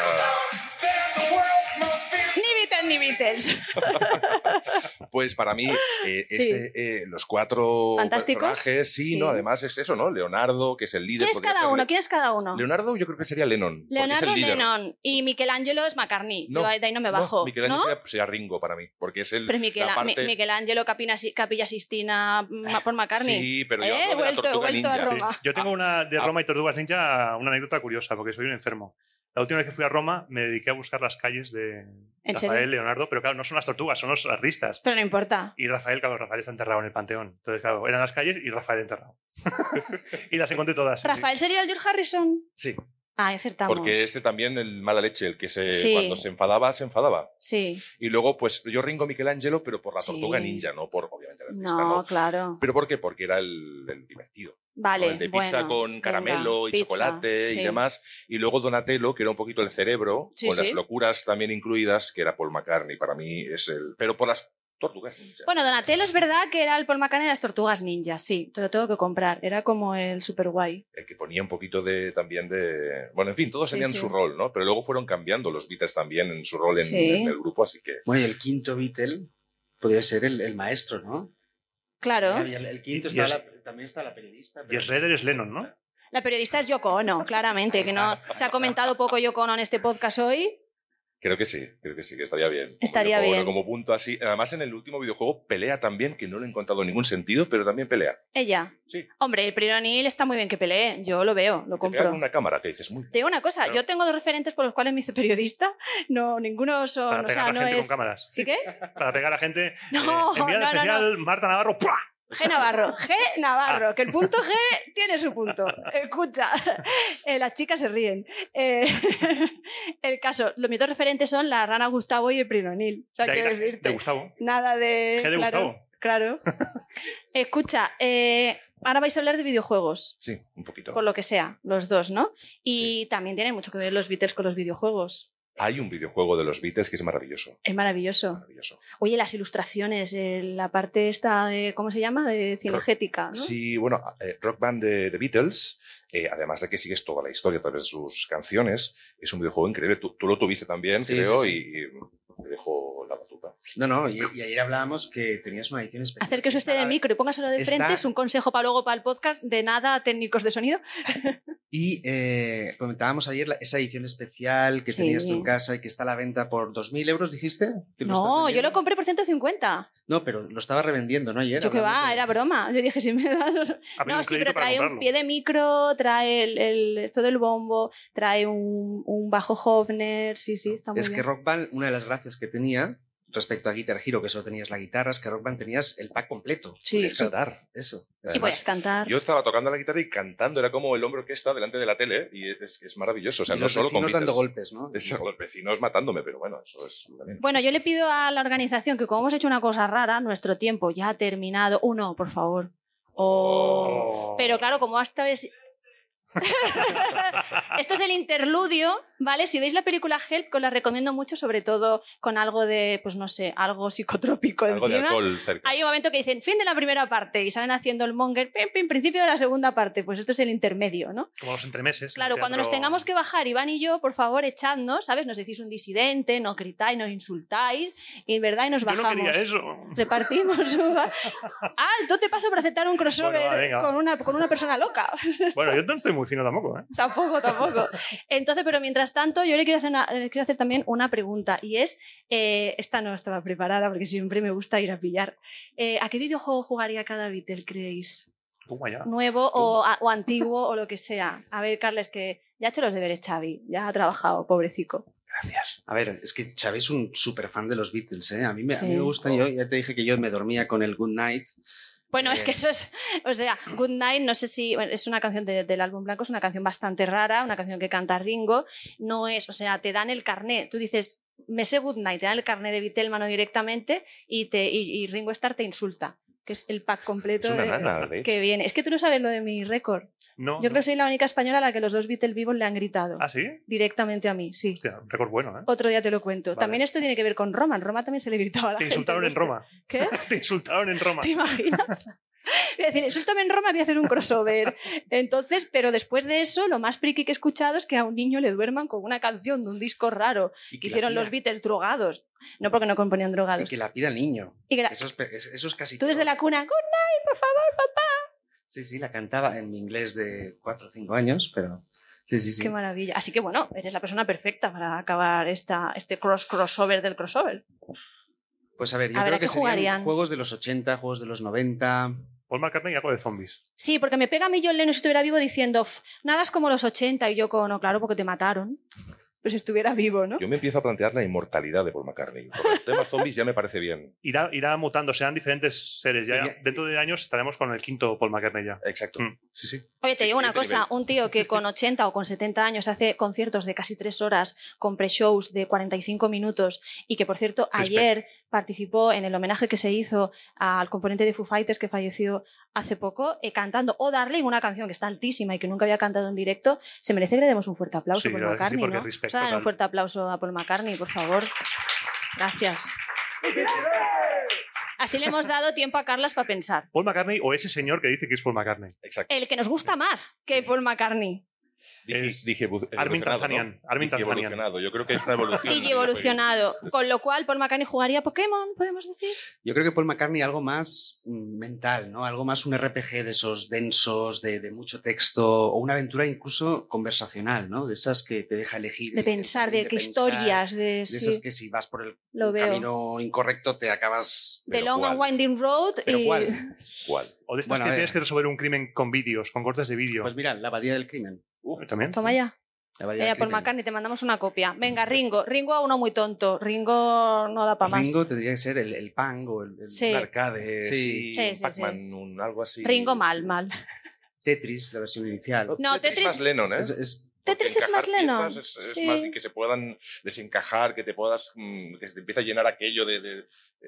Ni Beatles ni Beatles. Pues para mí, eh, Sí. este, eh, los cuatro ¿Fantásticos? personajes, sí, Sí. ¿no? Además es eso, ¿no? Leonardo, que es el líder. ¿Quién es cada ser uno? ¿Quién es cada uno? Leonardo yo creo que sería Lennon. Leonardo es el líder. Lennon y Michelangelo es McCartney. No, Yo de ahí no me No, bajo. Michelangelo ¿no? sería, sería Ringo para mí, porque es el, Pero es Michela- la parte... Mi- Michelangelo Capina, Capilla Sistina Ma- por McCartney. Sí, pero yo Eh, de la vuelto, he Tortuga a Ninja. Roma. Sí. Yo tengo una de Ah. Roma y Tortugas Ninja, una anécdota curiosa, porque soy un enfermo. La última vez que fui a Roma me dediqué a buscar las calles de ¿En Rafael, serio? Leonardo, pero claro, no son las tortugas, son los artistas. Pero no importa. Y Rafael, claro, Rafael está enterrado en el Panteón. Entonces, claro, eran las calles y Rafael enterrado. y las encontré todas. ¿Rafael sería el George Harrison? Sí, Ah, acertamos. porque ese también, el mala leche, el que se, Sí. cuando se enfadaba, se enfadaba. Sí. Y luego, pues yo Ringo Michelangelo, pero por la Sí. Tortuga Ninja, no por, obviamente, artista, No, ¿no? claro. ¿Pero por qué? Porque era el, el divertido. ¿no? Vale. el de pizza bueno, con caramelo venga, y pizza, chocolate sí. y demás. Y luego Donatello, que era un poquito el cerebro, con las locuras también incluidas, que era Paul McCartney. Para mí es el. Pero por las tortugas ninja. Bueno, Donatello es verdad que era el Paul McCartney de las tortugas ninja, sí, te lo tengo que comprar. Era como el super guay. El que ponía un poquito de también de. Bueno, en fin, todos Sí, tenían sí. su rol, ¿no? Pero luego fueron cambiando los Beatles también en su rol en, Sí. en el grupo, así que. Bueno, y el quinto Beatle podría ser el, el maestro, ¿no? Claro. Y el, el quinto Y está es- la- también está la periodista. Y pero- Shredder es Lennon, ¿no? La periodista es Yoko Ono, claramente, que no se ha comentado poco Yoko Ono en este podcast hoy. Creo que sí, creo que sí, que estaría bien. Estaría bien. Como punto así. Además, en el último videojuego pelea también, que no lo he encontrado en ningún sentido, pero también pelea. Ella. Sí. Hombre, el Prior O'Neill está muy bien que pelee, yo lo veo, lo compro. una cámara, que dices, muy Te digo una cosa, Claro. yo tengo dos referentes por los cuales me hice periodista, no, ninguno son, Para o pegar sea, a la no gente es... con cámaras. ¿Sí qué? Para pegar a gente. No, eh, no, especial Marta Navarro. ¡pua! G Navarro, G Navarro, que el punto G tiene su punto. Escucha, eh, las chicas se ríen. Eh, el caso, los mis dos referentes son la rana Gustavo y el Prinonil. O sea, De decirte, de Gustavo. nada de. G de claro, Gustavo. Claro. Escucha, eh, ahora vais a hablar de videojuegos, Sí, un poquito. por lo que sea, los dos, ¿no? Y también tienen mucho que ver los Beatles con los videojuegos. Hay un videojuego de los Beatles que es maravilloso. Es maravilloso. Maravilloso. Oye, las ilustraciones, eh, la parte esta de, ¿cómo se llama? De cinegética, ¿no? Sí, bueno, eh, Rock Band de The Beatles, eh, además de que sigues toda la historia a través de sus canciones, es un videojuego increíble. Tú, tú lo tuviste también, Sí, creo, sí, y, y te dejo la batuta. No, no, y, y ayer hablábamos que tenías una edición especial. Acérquese usted del micro y póngaselo de está- frente. Es un consejo para luego para el podcast de nada técnicos de sonido. Y eh, comentábamos ayer la- esa edición especial que Sí. tenías tú en casa y que está a la venta por 2.000 euros, dijiste. ¿Que lo estás No, yo lo compré por 150. No, pero lo estaba revendiendo, ¿no? Ayer. Yo que va, de- era broma. Yo dije, si me das... Había No, sí, pero trae un pie de micro, trae el, el- esto del bombo, trae un, un bajo Hofner, sí, sí, está muy Es que bien. Rock Band, una de las gracias que tenía respecto a Guitar Hero, que solo tenías la guitarra, es que Rock Band tenías el pack completo. Sí. Es cantar. Eso. Sí, Además, puedes cantar. Yo estaba tocando la guitarra y cantando, era como el hombre que está delante de la tele y es, es maravilloso. O sea, Y no los solo con vecinos dando Beatles. golpes, ¿no? Es los vecinos matándome, pero bueno, eso es. Bueno, yo le pido a la organización que como hemos hecho una cosa rara, nuestro tiempo ya ha terminado. Uno, por favor. O... Oh. Pero claro, como hasta vez... Esto es el interludio, ¿vale? Si veis la película Help, que os la recomiendo mucho, sobre todo con algo de, pues no sé, algo psicotrópico Algo de alcohol cerca. Hay un momento que dicen fin de la primera parte y salen haciendo el monger, pim, pim, principio de la segunda parte. Pues esto es el intermedio, ¿no? Como los entremeses. Claro, cuando nos tengamos que bajar, Iván y yo, por favor, echadnos, ¿sabes? Nos decís un disidente, no gritáis, nos insultáis, y verdad, y nos Yo no bajamos. quería eso. Repartimos uva. Alto te paso para aceptar un crossover Bueno, va, con, una, con una persona loca. Bueno, yo no estoy muy fino tampoco, ¿eh? tampoco, tampoco. Entonces, pero mientras tanto, yo le quiero hacer, una- le quiero hacer también una pregunta, y es, eh, esta no estaba preparada porque siempre me gusta ir a pillar. Eh, ¿A qué videojuego jugaría cada Beatle, creéis? Nuevo o, a- o antiguo o lo que sea. A ver, Carles, que ya ha hecho los deberes Xavi, ya ha trabajado, pobrecico. Gracias. A ver, es que Xavi es un súper fan de los Beatles, ¿eh? A mí me, a mí Sí. me gusta, yo ya te dije que yo me dormía con el Good Night. Bueno, es que eso es, o sea, Good Night, no sé si bueno, es una canción de- del álbum blanco, es una canción bastante rara, una canción que canta Ringo, no es, o sea, te dan el carné, tú dices, me sé Good Night, te dan el carné de Vitelmano directamente y, te, y, y Ringo Starr te insulta, que es el pack completo Es una de- que viene. Es que tú no sabes lo de mi récord. No. Yo no. creo que soy la única española a la que los dos Beatles vivos le han gritado ¿Ah, sí? directamente a mí, sí. Hostia, un récord bueno, ¿eh? Otro día te lo cuento. Vale. También esto tiene que ver con Roma. En Roma también se le gritaba a la Te gente. insultaron en. Roma. ¿Qué? Te insultaron en Roma. ¿Te imaginas? Voy a decir, en Roma, voy a hacer un crossover. Entonces, pero después de eso, lo más friki que he escuchado es que a un niño le duerman con una canción de un disco raro Y que la hicieron los Beatles drogados. No porque no componían Y drogados. que la pida el niño. Y que la- Eso, es, eso casi Tú desde todo. la cuna, good night, por favor, papá. Sí, sí, la cantaba en mi inglés de 4 o 5 años, pero... Sí, sí, sí. Qué maravilla. Así que bueno, eres la persona perfecta para acabar esta, este cross crossover del crossover. Pues a ver, yo A ver, creo ¿a que serían jugarían? juegos de los 80, juegos de los 90... Paul McCartney y algo de zombies. Sí, porque me pega a mí John Lennon si estuviera vivo diciendo, "F, nada es como los 80 y yo con, no, claro, porque te mataron. Pues si estuviera vivo, ¿no? Yo me empiezo a plantear la inmortalidad de Paul McCartney. Por el tema zombies ya me parece bien. Irá, irá mutando, sean diferentes seres. Ya, Ya- dentro de años estaremos con el quinto Paul McCartney ya. Exacto. Mm. Sí, sí. Oye, te digo una cosa, nivel. un tío que con 80 o con 70 años hace conciertos de casi tres horas con pre-shows de 45 minutos y que, por cierto, Respect. ayer participó en el homenaje que se hizo al componente de Foo Fighters que falleció hace poco, eh, cantando O Darling, una canción que está altísima y que nunca había cantado en directo, se merece que le demos un fuerte aplauso Sí, que sí, McCartney, porque ¿no? O sea, un fuerte aplauso a Paul McCartney, por favor. Gracias. Así le hemos dado tiempo a Carlas para pensar. Paul McCartney o ese señor que dice que es Paul McCartney. Exacto. El que nos gusta más que Paul McCartney. Dije, Es dije Armin Tanzanian, ¿no? Armin evolucionado. Yo creo que es una evolución. Y evolucionado. Con lo cual, Paul McCartney jugaría Pokémon, podemos decir. Yo creo que Paul McCartney algo más mm, mental, ¿no? Algo más un RPG de esos densos, de, de mucho texto, o una aventura incluso conversacional, ¿no? De esas que te deja elegir. De pensar, de, qué pensar, historias, de, De sí, esas que si vas por el lo veo. camino incorrecto te acabas... de pero Long and. Winding Road ¿Pero y cuál? ¿Cuál? O de estas Bueno, que tienes que resolver un crimen con vídeos, con cortes de vídeo. Pues mira, la abadía del crimen. También. Toma ya. Abadía Eh, Paul crimen. McCartney, te mandamos una copia. Venga, Ringo. Ringo a uno muy tonto. Ringo no da para más. Ringo tendría que ser el, el Pang o el, el Sí. Arcade, Sí. sí, Sí, Pac-Man, un algo así. Ringo mal, Sí. mal. Tetris, la versión inicial. No, Tetris Tetris- más Lennon, ¿eh? Es- Tetris es más Lennon. Es, es Sí. más que se puedan desencajar, que te puedas, mm, que se te empiece a llenar aquello de, de-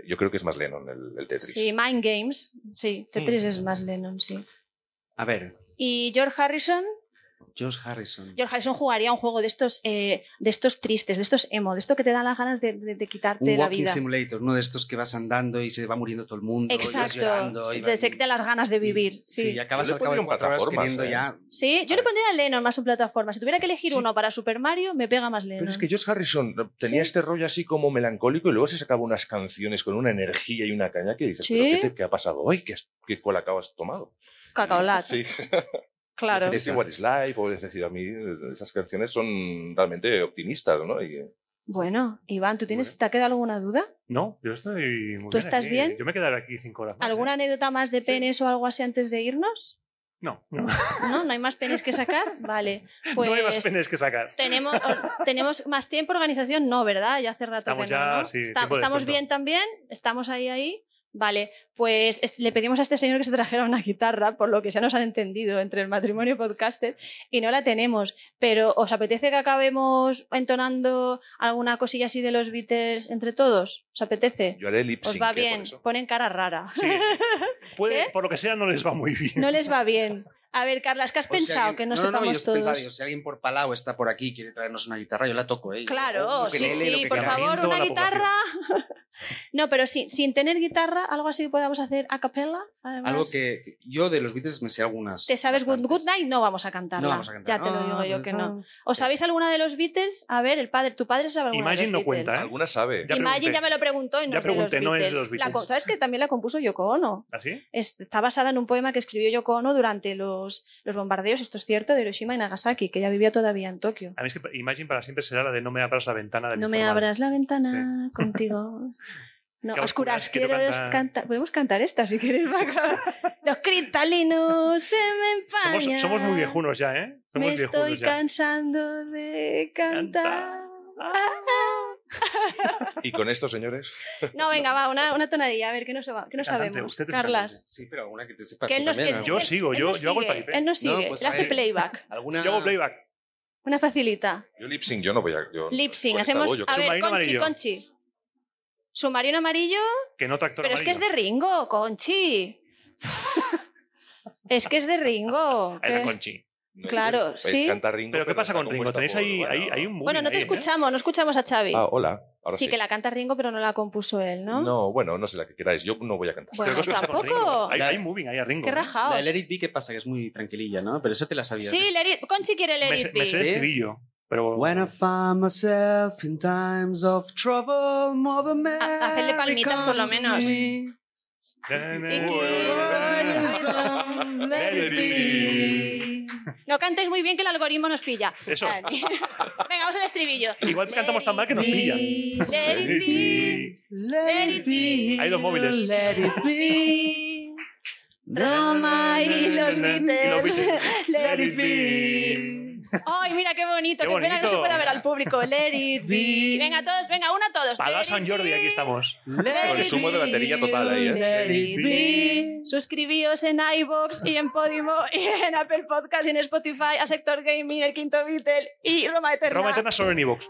Yo creo que es más Lennon el, el Tetris. Sí, Mind Games. Sí, Tetris Mm. es más Lennon, sí. A ver, Y George Harrison. Josh Harrison. George Harrison jugaría un juego de estos, eh, de estos tristes, de estos emo, de esto que te dan las ganas de, de- de quitarte Un la walking vida. simulator, uno de estos que vas andando y se va muriendo todo el mundo. y vas Exacto. llorando, Se y te quita las ganas de vivir. y- Sí. y acabas al cabo de pondría cuatro horas plataformas, queriendo ¿eh? ya. Sí, yo le pondría a Lennon más su plataforma. Si tuviera que elegir uno para Super Mario, me pega más Lennon. Pero es que Josh Harrison tenía Sí. este rollo así como melancólico y luego se sacaba unas canciones con una energía y una caña que dices, Sí. ¿pero qué, te- qué ha pasado hoy? ¿Qué, has- qué cola acabas tomado? Cacaolat. Sí. Claro. Es What is Life, o es decir, a mí eh, esas canciones son realmente optimistas, ¿no? Y, Bueno, Iván, ¿tú tienes, ¿te ha quedado alguna duda? No, yo estoy muy ¿Tú bien estás aquí. bien? Yo me quedaré aquí cinco horas más. ¿eh? ¿Alguna anécdota más de penes o algo así antes de irnos? No, no. ¿No? ¿No hay más penes que sacar? Vale. Pues no hay más penes que sacar. tenemos, tenemos más tiempo, organización, no, ¿verdad? Ya hace rato Estamos que no, ya, ¿no? sí, estamos bien también, estamos ahí, ahí. Vale, pues es- le pedimos a este señor que se trajera una guitarra, por lo que ya nos han entendido entre el matrimonio y podcaster, y no la tenemos. Pero ¿os apetece que acabemos entonando alguna cosilla así de los Beatles entre todos? ¿Os apetece? yo haré lip Os va ¿eh? bien, ponen cara rara. Sí. Puede, por lo que sea, no les va muy bien. No les va bien. A ver, Carlas, ¿qué has si pensado? alguien- que no, no, no, sepamos yo todos. digo, si alguien por Palau está por aquí y quiere traernos una guitarra, yo la toco, ¿eh? Claro, O sí, sí, por favor, una guitarra. no, pero sí, sin tener guitarra, algo así que podamos hacer a capella. además. Algo que, yo de los Beatles me sé algunas. ¿Te sabes Good, Night? No vamos a cantarla. No vamos a cantar. Ya te lo digo yo que no. ¿Os Sí. sabéis alguna de los Beatles? A ver, el padre, tu padre sabe alguna Imagine de no los cuenta, Beatles. ¿eh? Alguna sabe. Ya Imagine pregunté. ya me lo preguntó y no Ya es de los pregunté, no es de Beatles. los La Beatles. co- ¿Sabes que también la compuso Yoko Ono? ¿Así? Es- Está basada en un poema que escribió Yoko Ono durante los, los bombardeos, esto es cierto, de Hiroshima y Nagasaki, que ella vivía todavía en Tokio. A mí es que Imagine para siempre será la de no me abras la ventana del No me abras la ventana contigo. No, a oscuras, quiero cantar. cantar. Podemos cantar esta si queréis. Los cristalinos se me empañan. Somos, somos muy viejunos ya, ¿eh? Somos Me estoy ya. cansando de cantar. Y con esto, señores, No, venga, va, una, una tonadilla, a ver, ¿qué no, qué no sabemos? Carlas. Sí, pero alguna que te sepas. Que él tú nos, también, él- ¿no? Yo sigo, él yo- hago el paripé. Él nos sigue, pues él hace playback. ¿Alguna... Yo hago playback. Una facilita. yo lip sync yo no voy a. Yo, Lip sync, hacemos. voz, yo A ver, Submarino Conchi, amarillo. Conchi. Submarino amarillo, Que no tractor pero es que es de. Ringo, Conchi. es que es de Ringo. Es de ¿qué? Conchi. Claro, sí. Canta Ringo, Pero ¿qué pasa con Ringo? Tenéis por- ahí, bueno, ahí, hay un Bueno, no te ahí, ¿eh? escuchamos, no escuchamos a Xavi. Ah, hola. Ahora sí, sí. que la canta Ringo, pero no la compuso él, ¿no? No, bueno, no sé la que queráis. Yo no voy a cantar. Bueno, ¿Pero qué con tampoco. Ringo? Hay, hay moving ahí a Ringo. Qué ¿eh? La rajaos. de Let It Be, ¿qué pasa? Que es muy tranquililla, ¿no? Pero esa te la sabías. Sí, Let It- Conchi quiere Let Me, It Be. me sé el ¿Sí? estribillo. Pero When I find myself in times of trouble, Mother Mary hacerle palmitas por lo menos. Let it be. No cantéis muy bien que el algoritmo nos pilla. Eso. Vale. Venga, vamos al estribillo. Igual Let cantamos tan mal que nos pilla. Let it be. Let it be. Ahí los móviles. Let it be. Roma y los. Beatles. Let it be. Ay, mira qué bonito. Qué que no se pueda ver al público. Let it be. Venga, todos, venga, uno a todos. Para San Jordi, aquí estamos. Consumo de batería total ahí, ¿eh? Let it be. Suscribíos en iVoox y en Podimo y en Apple Podcast y en Spotify a Sector Gaming, el quinto Beatle y Roma Eterna. Roma Eterna solo en iVoox.